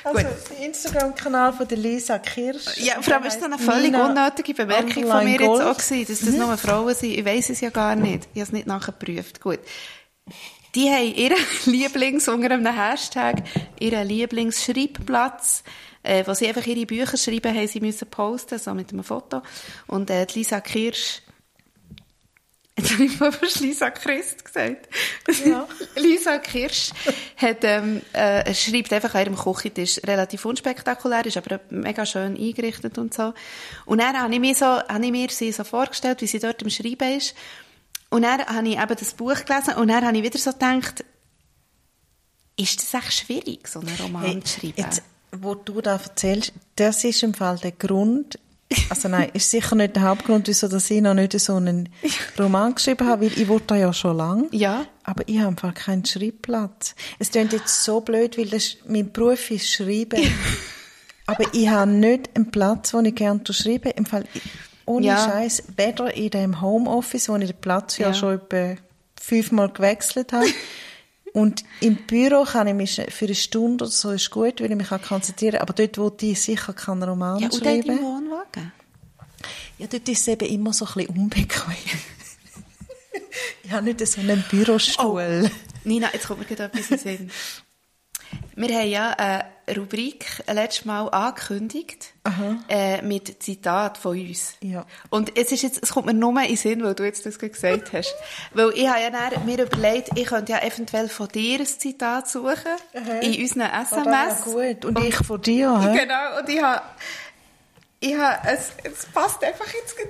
Also, Gut. der Instagram-Kanal von der Lisa Kirsch. Ja, vor allem ist so eine völlig Nina unnötige Bemerkung von mir Underline jetzt Gold. auch gewesen, dass das nur Frauen sind. Ich weiss es ja gar nicht. Ich habe es nicht nachgeprüft. Gut. Die haben ihren Lieblings, unter einem Hashtag, ihren Lieblingsschreibplatz, äh, wo sie einfach ihre Bücher schreiben, haben sie müssen posten, so mit einem Foto. Und, äh, Lisa Kirsch, Jetzt habe ich mal fast Lisa Christ gesagt. Ja. Lisa Kirsch hat, ähm, äh, schreibt einfach an ihrem Küchentisch. Relativ unspektakulär, ist aber mega schön eingerichtet und so. Und dann habe ich mir so, habe ich mir sie so vorgestellt, wie sie dort am Schreiben ist. Und dann habe ich eben das Buch gelesen und dann habe ich wieder so gedacht, ist das echt schwierig, so einen Roman Hey, zu schreiben? jetzt, wo du da erzählst, das ist im Fall der Grund, also nein, ist sicher nicht der Hauptgrund, wieso dass ich noch nicht so einen Roman geschrieben habe, weil ich wollte da ja schon lange. Ja. Aber ich habe einfach keinen Schreibplatz. Es klingt jetzt so blöd, weil das, mein Beruf ist Schreiben. aber ich habe nicht einen Platz, wo ich gerne schreibe. Im Fall, ohne Ja. Scheiß, weder in dem Homeoffice, wo ich den Platz ja, Ja. schon etwa fünfmal gewechselt habe. Und im Büro kann ich mich für eine Stunde oder so ist gut, weil ich mich kann konzentrieren kann. Aber dort, wo ich sicher keinen Roman ja, schreiben Wohnwagen. ja, dort ist es eben immer so ein bisschen unbequem. ich habe nicht so einen Bürostuhl. Nina, jetzt kommt mir gerade etwas in Sinn. Wir haben ja eine Rubrik letztes Mal angekündigt, äh, mit Zitat von uns. Ja. Und es, ist jetzt, es kommt mir nur in den Sinn, weil du jetzt das gesagt hast. weil ich habe ja dann mir überlegt, ich könnte ja eventuell von dir ein Zitat suchen, in unseren Oh, SMS. das wäre gut. Und, ich von dir, hä? Genau, und ich habe, ich habe, es, es passt einfach jetzt gut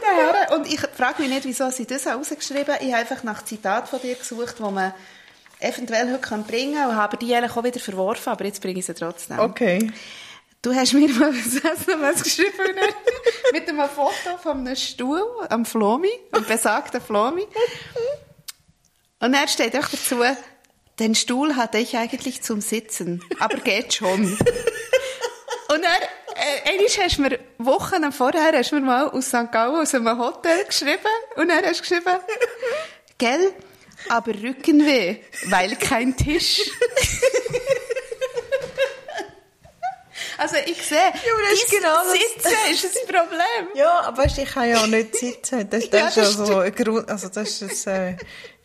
daher. Und ich frage mich nicht, wieso sie das rausgeschrieben Ich habe einfach nach Zitat von dir gesucht, die man eventuell heute kann bringen kann, und habe die eigentlich auch wieder verworfen, aber jetzt bringe ich sie trotzdem. Okay. Du hast mir mal ein SMS geschrieben mit einem Foto von einem Stuhl am Flomi, am besagten Flomi. Und er steht auch dazu, den Stuhl hatte ich eigentlich zum Sitzen, aber geht schon. Und er, äh, einmal hast du mir Wochen vorher hast du mir mal aus St. Gallen aus einem Hotel geschrieben und er hast du geschrieben, gell, aber Rückenweh, weil kein Tisch. Also ich sehe, aber das ist genau das- Sitzen ist das Problem. Ja, aber weißt, ich kann ja auch nicht sitzen. Das, das Ja, ist ja das so ein Grund, also das ist das, äh,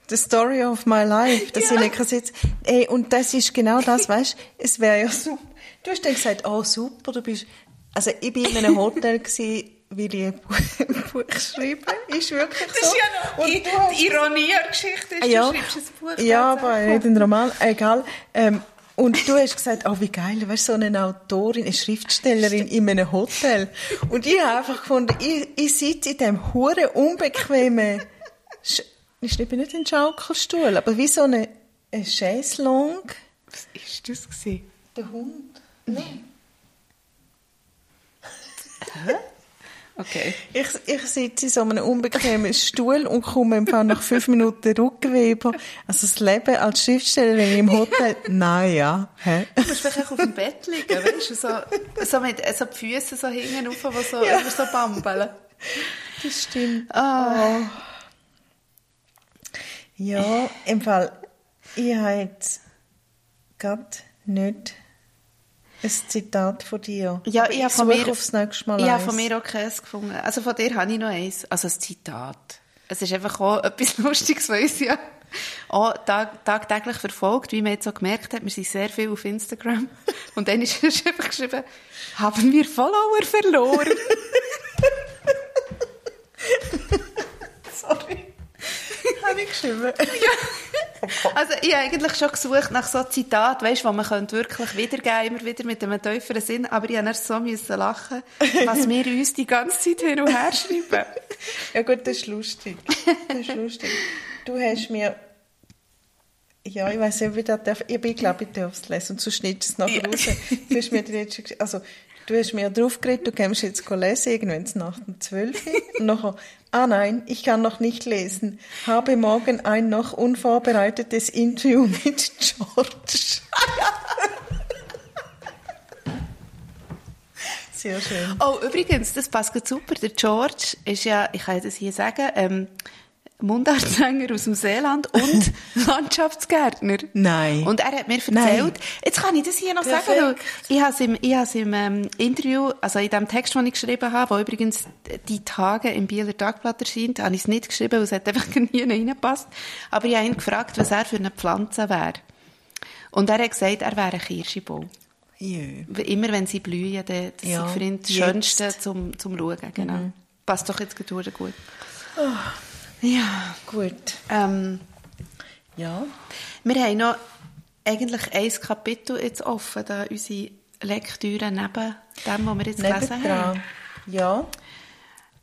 the story of my life, dass Ja. ich nicht kann sitzen Ey, und das ist genau das, weißt es wäre ja super. Du hast dann gesagt, oh super, du bist, also ich bin in einem Hotel gewesen, weil ich ein Buch, ein schreibe. Ist wirklich so. Das ist ja noch Und die, die Ironie der Geschichte, ist, ja, du schreibst ein Buch. ja, aber nicht ein Roman, egal. Ähm, und du hast gesagt, oh, wie geil, weißt du, so eine Autorin, eine Schriftstellerin in einem Hotel. Und ich habe einfach gefunden, ich, ich sitze in diesem hure unbequemen, Sch ich schreibe nicht einen Schaukelstuhl, aber wie so eine, eine Chaiselong. Was ist das gewesen? Der Hund. Nein. Okay. Ich, ich sitze in so einem unbequemen Stuhl und komme im Fall nach fünf Minuten Rückenweh über. Also das Leben als Schriftstellerin im Hotel, naja, hä? Du musst vielleicht auch auf dem Bett liegen, weißt du, so, so mit so die Füße so hinten rauf, die so, immer so bambeln. Das stimmt. Ah. Ja, im Fall, ich habe jetzt gerade nicht ein Zitat von dir. Ja, Aber ich habe von mir, aufs nächste Mal ich habe von mir auch keins gefunden. Also von dir habe ich noch eins. Also ein Zitat. Es ist einfach auch etwas Lustiges, weil uns ja auch tag, tagtäglich verfolgt, wie man jetzt so gemerkt hat. Wir sind sehr viel auf Instagram. Und dann ist einfach geschrieben, haben wir Follower verloren? Sorry. habe ich geschrieben. ja. Also ich habe eigentlich schon gesucht nach so Zitaten, weißt, wo man könnte wirklich wiedergeben, immer wieder mit einem tieferen Sinn, aber ich habe erst so müssen lachen, was wir uns die ganze Zeit hin und her schreiben. ja gut, das ist lustig. Das ist lustig. Du hast mir ja, ich weiß nicht, wie das darf. Ich bin, glaube ich, darf es lesen. Und sonst schneidest es nachher ja. raus. Du hast mir jetzt also, du hast mir drauf geredet, du kannst jetzt lesen, irgendwann nach dem 12. Und nachher, ah nein, ich kann noch nicht lesen. Habe morgen ein noch unvorbereitetes Interview mit George. Sehr schön. Oh, übrigens, das passt super. Der George ist ja, ich kann das hier sagen, ähm, Mundartsänger aus dem Seeland und Landschaftsgärtner. Nein. Und er hat mir erzählt, Nein. jetzt kann ich das hier noch Perfekt. sagen, ich habe es im, ich habe es im ähm, Interview, also in dem Text, den ich geschrieben habe, wo übrigens die Tage im Bieler Tagblatt erscheint, habe ich es nicht geschrieben, weil es hat einfach nie reingepasst. Aber ich habe ihn gefragt, was er für eine Pflanze wäre. Und er hat gesagt, er wäre ein Kirschbaum. Ja. Immer wenn sie blühen, das ja, ist für ihn das Schönste zum, zum Schauen. Genau. Mhm. Passt doch jetzt gut. Oh. Ja. Gut. Ähm, ja. Wir haben noch eigentlich ein Kapitel jetzt offen, da unsere Lektüre neben dem, was wir jetzt neben gelesen dran. haben. Ja.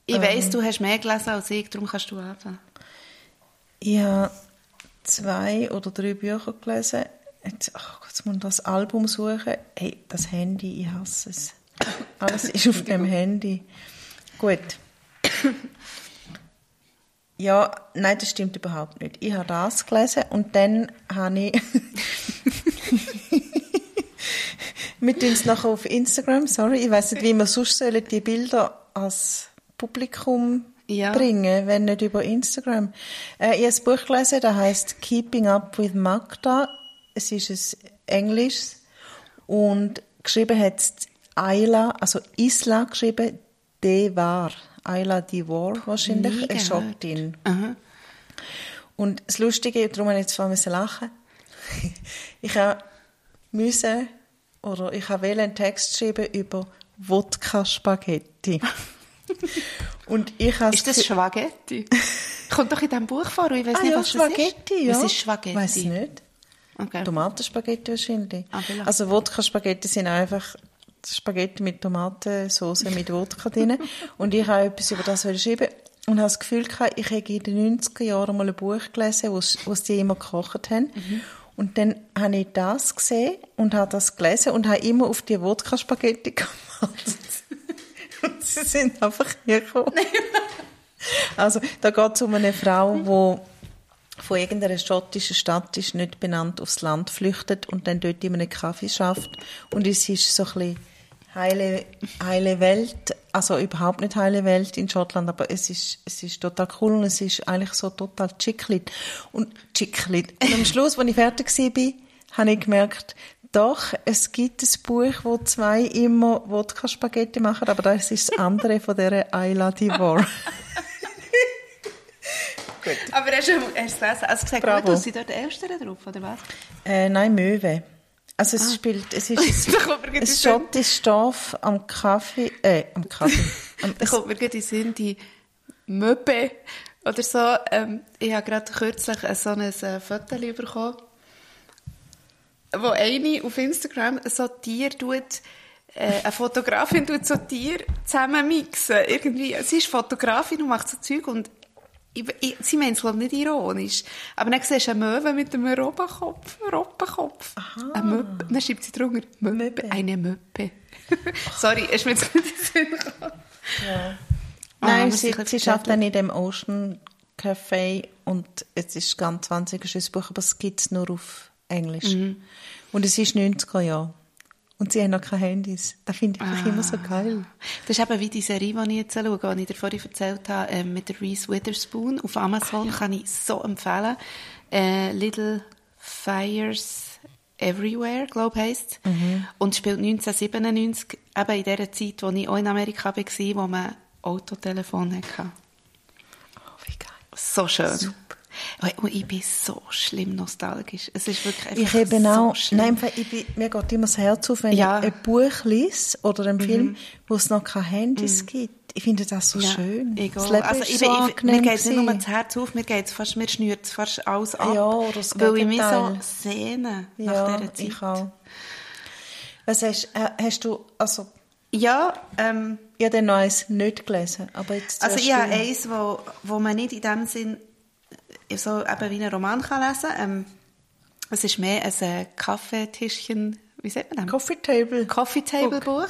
Ich ähm, weiss, du hast mehr gelesen als ich, darum kannst du anfangen. Ich habe zwei oder drei Bücher gelesen. Jetzt, ach, jetzt muss ich das Album suchen. Hey, das Handy, ich hasse es. Alles ist auf dem Handy. Gut. Ja, nein, das stimmt überhaupt nicht. Ich habe das gelesen und dann habe ich mit uns nachher auf Instagram, sorry, ich weiß nicht, wie wir sonst sollen die Bilder als Publikum ja. bringen, wenn nicht über Instagram. Äh, ich habe ein Buch gelesen, das heißt Keeping Up with Magda. Es ist ein Englisch und geschrieben hat es Ayla, also Isla geschrieben, De war. Ayla Divor wahrscheinlich, eine Schottin. Und das Lustige, darum habe ich jetzt vor lachen ich habe müssen, oder ich habe einen Text geschrieben über Wodka-Spaghetti. Und ich ist das Spaghetti? Kommt doch in diesem Buch vor, ich weiß ah, nicht, ja, was Spaghetti, das ist. Ja. Was ist Spaghetti? Weiß nicht. Okay. Tomatenspaghetti wahrscheinlich. Ah, also Wodka-Spaghetti sind einfach Spaghetti mit Tomatensauce mit Wodka drin. Und ich habe etwas über das geschrieben und habe das Gefühl gehabt, ich habe in den 90er Jahren mal ein Buch gelesen, wo, wo sie immer gekocht haben. Mhm. Und dann habe ich das gesehen und habe das gelesen und habe immer auf die Wodka-Spaghetti gemacht. und sie sind einfach hier gekommen. also, da geht es um eine Frau, die von irgendeiner schottischen Stadt ist, nicht benannt, aufs Land flüchtet und dann dort in einem Kaffee schafft. Und es ist so ein bisschen heile, heile Welt, also überhaupt nicht heile Welt in Schottland, aber es ist, es ist total cool und es ist eigentlich so total chicklit. Und chicklit. Und am Schluss, als ich fertig war, habe ich gemerkt, doch, es gibt ein Buch, wo zwei immer Wodka-Spaghetti machen, aber das ist das andere von dieser Ayla Divor. Gut. Aber hast du, du gelesen? Also gesagt, Bravo. gut, sind dort Elstern drauf, oder was? Äh, nein, Möwe. Also es ah. spielt, es ist ein, ein schottisches Stoff am Kaffee, äh, am Kaffee. Am, da kommt mir gerade in Sinn, die Möppe oder so. Ähm, ich habe gerade kürzlich so ein äh, Foto bekommen, wo eine auf Instagram so Tier tut, äh, eine Fotografin tut so Tier zusammen mixen. Irgendwie, sie ist Fotografin und macht so Zeug und sie meint es glaube nicht ironisch. Aber dann siehst du eine Möwe mit einem Robbenkopf. Robbenkopf. Aha. Eine Möppe. Dann schreibt sie drunter, Möppe. Eine Möppe. Sorry, ist mir jetzt nicht in den Sinn gekommen. Ja. Oh, Nein, sie, sie schafft dann in dem Ocean Café und es ist ganz 20 Buch, aber es gibt es nur auf Englisch. Mhm. Und es ist 90er Jahre. Und sie haben noch keine Handys. Das finde ich ah. immer so geil. Das ist eben wie die Serie, die ich jetzt schaue, die ich dir vorhin erzählt habe, äh, mit der Reese Witherspoon auf Amazon. Ah, ja. Kann ich so empfehlen. Äh, Little Fires Everywhere, glaube ich, heisst mhm. Und spielt 1997, eben in der Zeit, wo ich auch in Amerika war, wo man Autotelefon hatte. Oh, wie geil. So schön. Super. Und ich bin so schlimm nostalgisch. Es ist wirklich einfach ich eben so auch, schlimm. Nein, ich bin, mir geht immer das Herz auf, wenn ja. ich ein Buch lese oder einen Film, mhm. wo es noch keine Handys mhm. gibt. ich finde das so Ja, schön. Ich das. Leben also ist ich, so ich, mir angenehm geht es nicht nur das Herz auf, mir geht es fast, mir schnürt es fast alles ab. Ja, oder das weil ich mich so sehne nach Ja, dieser Zeit. ich auch. Was hast, äh, hast du, also, Ja, ähm, ich habe noch eins nicht gelesen, aber jetzt also ich habe eins, wo, wo man nicht in dem Sinn so eben wie einen Roman kann lesen kann. Ähm, es ist mehr ein äh, Kaffeetischchen, wie sagt man das? Coffee Table. Coffee Table Buch.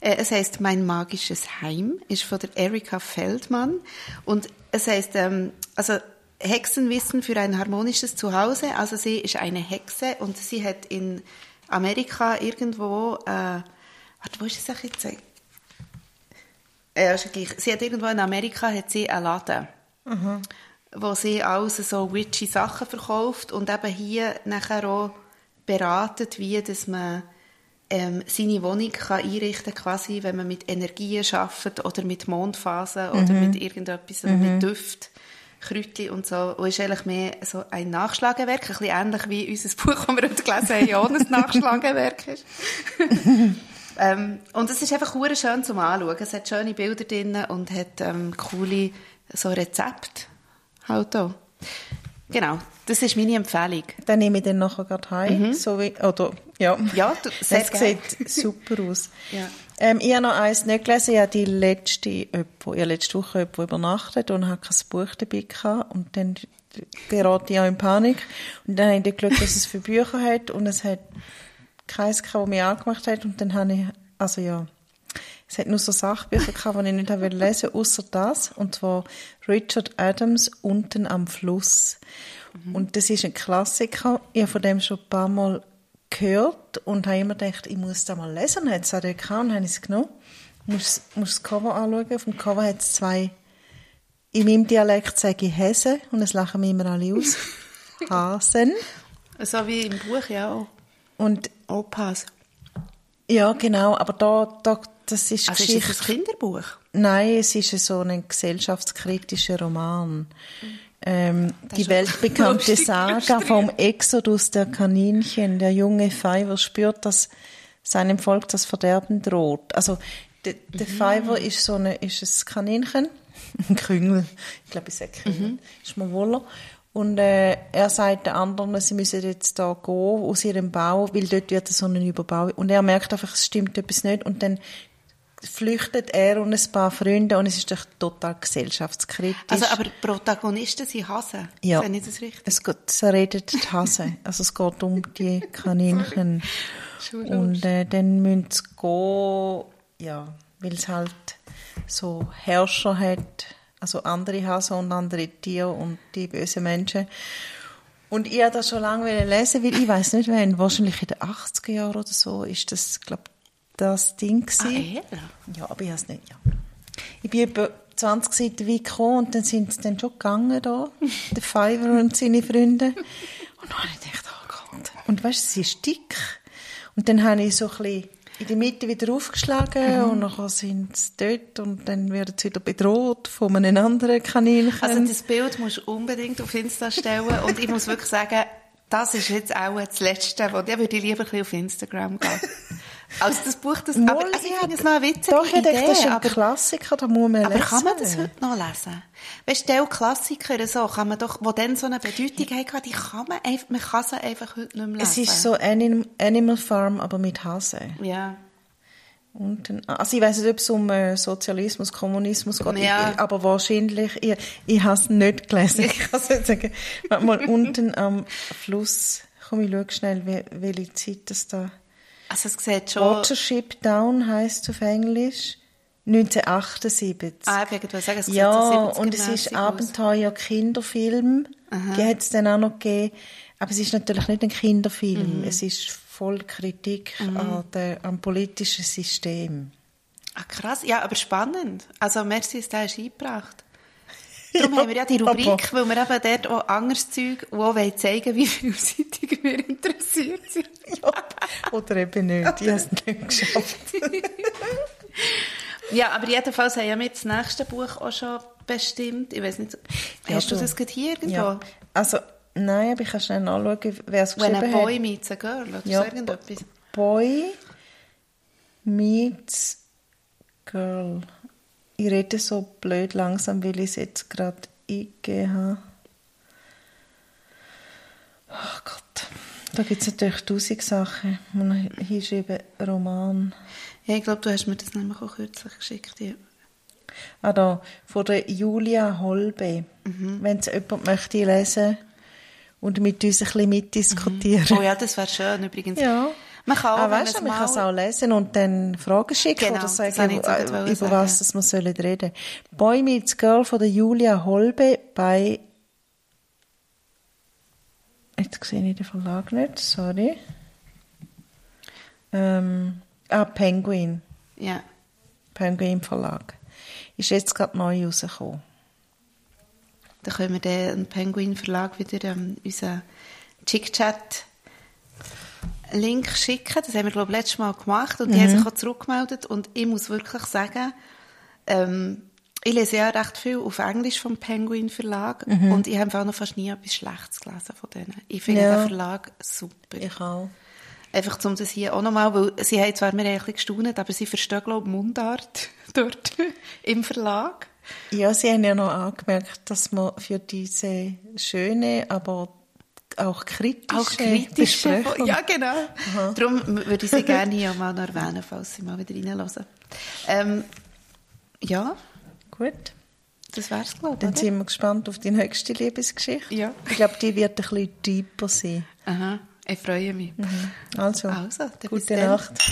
Äh, es heißt Mein magisches Heim, ist von der Erika Feldmann und es heißt ähm, also Hexenwissen für ein harmonisches Zuhause. Also sie ist eine Hexe und sie hat in Amerika irgendwo äh, warte, wo ist es eigentlich jetzt? Äh, sie hat irgendwo in Amerika hat sie einen Laden wo sie alles so witchy Sachen verkauft und eben hier nachher auch beratet, wie dass man ähm, seine Wohnung kann einrichten kann, quasi, wenn man mit Energien arbeitet oder mit Mondphasen oder mit irgendetwas, mit Düft, Kräutchen und so. Und ist eigentlich mehr so ein Nachschlagewerk, ein bisschen ähnlich wie unser Buch, das wir heute gelesen haben, ja ein Nachschlagewerk ist. Ähm, und es ist einfach schön zum Anschauen. Es hat schöne Bilder drin und hat ähm, coole so Rezepte halt auch. Genau, das ist meine Empfehlung. Dann nehme ich den nachher gerade heim. So wie, oder, ja. Mhm. Ja, du- sehr Es gerne. sieht super aus. Ja. Ähm, ich habe noch eins nicht gelesen. Ich habe die letzte, jemand, ich habe letzte Woche jemand übernachtet und habe kein Buch dabei gehabt. Und dann gerate ich auch in Panik. Und dann habe ich dann geschaut, was es für Bücher hat. Und es hat keins gehabt, das mich angemacht hat. Und dann habe ich, also ja, es hat nur so Sachbücher gehabt, die ich nicht habe lesen wollte, außer das. Und zwar Richard Adams, Unten am Fluss. Und das ist ein Klassiker. Ich habe von dem schon ein paar Mal gehört und habe immer gedacht, ich muss das mal lesen. Hat es auch dort gehabt und habe ich es genommen. Muss, muss das Cover anschauen. Auf dem Cover hat es zwei, in meinem Dialekt sage ich Häse und es lachen mich immer alle aus. Hasen. So wie im Buch, ja auch. Und Opas. ja, genau, aber da, da das ist Also ist das ein Kinderbuch? Nein, es ist so ein gesellschaftskritischer Roman. Ähm, die weltbekannte Saga vom Exodus der Kaninchen. Der junge Fiver spürt, dass seinem Volk das Verderben droht. Also der, der Fiver ist so eine, ist ein Kaninchen, ein Küngel. Ich glaube, ich sage Küngel. Ist mir wohler. Und äh, er sagt den anderen, sie müssen jetzt da gehen aus ihrem Bau, weil dort wird so ein Überbau. Und er merkt einfach, es stimmt etwas nicht. Und dann flüchtet er und ein paar Freunde und es ist doch total gesellschaftskritisch. Also, aber die Protagonisten sind Hasen. ja, ich das richtig? es geht, es redet die Hase. also es geht um die Kaninchen. Und äh, dann müssen sie gehen, ja, weil es halt so Herrscher hat, also andere Hasen und andere Tiere und die bösen Menschen. Und ich habe das schon lange lesen, weil ich weiß nicht wann, wahrscheinlich in den 80er Jahren oder so, ist das, glaube das Ding Ah, eher? Ja, aber ich habe es nicht, ja. Ich bin etwa 20 Seiten weit gekommen und dann sind sie dann schon gegangen da, der Fiverr und seine Freunde. Und dann habe ich gedacht, oh Gott. Und weißt du, sie ist dick. Und dann habe ich so ein bisschen in der Mitte wieder aufgeschlagen und dann sind sie dort und dann werden sie wieder bedroht von einem anderen Kaninchen. Also das Bild musst du unbedingt auf Insta stellen und ich muss wirklich sagen, das ist jetzt auch das Letzte, wo da würde ich lieber ein bisschen auf Instagram gehen. Also das Buch, das, aber, Mal, also ich finde es noch eine witzige Doch, ich Idee, denke, das ist ein aber, Klassiker, da muss man aber lesen. kann man das heute noch lesen? Weißt du, Klassiker, so, kann man doch, die dann so eine Bedeutung haben, die kann man einfach, man kann sie einfach heute nicht mehr lesen. Es ist so Anim Animal Farm, aber mit Hasen. Ja. Und dann, also ich weiß nicht, ob es um äh, Sozialismus, Kommunismus geht, Ja. ich, aber wahrscheinlich, ich, ich habe es nicht gelesen. Ich kann es nicht sagen. Mal unten am Fluss, komm, ich schaue schnell, welche Zeit das da... Also es sieht schon... Watership Down heisst auf Englisch. 1978. Ah, ich wollte sagen, es ja, so 70er und es ist mässig aus. Abenteuer Kinderfilm. Die hat es dann auch noch gegeben. Aber es ist natürlich nicht ein Kinderfilm. Mhm. Es ist voll Kritik an der, am politischen System. Ah, krass. Ja, aber spannend. Also, merci, dass du das eingebracht Darum haben wir ja die Rubrik, weil wir eben dort auch anderes Zeug, und auch wollen zeigen, wie vielseitig wir interessiert sind. Ja, oder eben nicht. Ich habe es nicht geschafft. Ja, aber jedenfalls haben wir das nächste Buch auch schon bestimmt. Ich weiß nicht, Ja, hast du du- das gerade hier irgendwo? Ja. Also, nein, aber ich kann schnell nachschauen, wer es When geschrieben a boy hat. meets a girl, oder Ja, irgendetwas. Boy meets Girl. Ich rede so blöd langsam, weil ich es jetzt gerade eingegeben habe. Ach Gott. Da gibt es natürlich tausend Sachen. Ist eben Roman. Ja, ich glaube, du hast mir das nämlich auch kürzlich geschickt. Ja. Ah, da, von der Julia Holbe. Wenn es jemand möchte lesen und mit uns ein bisschen mitdiskutieren. Oh ja, das wäre schön übrigens. Ja. Man kann auch, Ah, weißt du, man kann es auch lesen und dann Fragen schicken Genau, oder sagen, jetzt äh, über sagen. was das wir sollen reden. Boy Meets Girl von der Julia Holbe bei Jetzt sehe ich den Verlag nicht, sorry. Ähm, ah, Penguin. Ja. Penguin Verlag. Ist jetzt gerade neu rausgekommen. Dann können wir den Penguin Verlag wieder ähm, unseren Chick-Chat Link schicken. Das haben wir, glaube ich, letztes Mal gemacht und die haben sich auch zurückgemeldet. Und ich muss wirklich sagen, ähm, ich lese ja recht viel auf Englisch vom Penguin Verlag und ich habe auch noch fast nie etwas Schlechtes gelesen von denen. Ich finde Ja. den Verlag super. Ich auch. Einfach um das hier auch nochmal, weil sie haben zwar mir ein bisschen gestaunt, aber sie verstehen, glaube ich, Mundart dort im Verlag. Ja, Sie haben ja noch angemerkt, dass man für diese schöne, aber auch kritische, auch kritische Besprechung. Ja, genau. Aha. Darum würde ich sie gerne ja mal noch erwähnen, falls Sie mal wieder reinhören. Ähm, ja. Gut. Das wäre es, glaube ich. Dann oder? sind wir gespannt auf deine nächste Liebesgeschichte. Ja. Ich glaube, die wird ein bisschen tiefer sein. Aha, ich freue mich. Mhm. Also, also gute Nacht.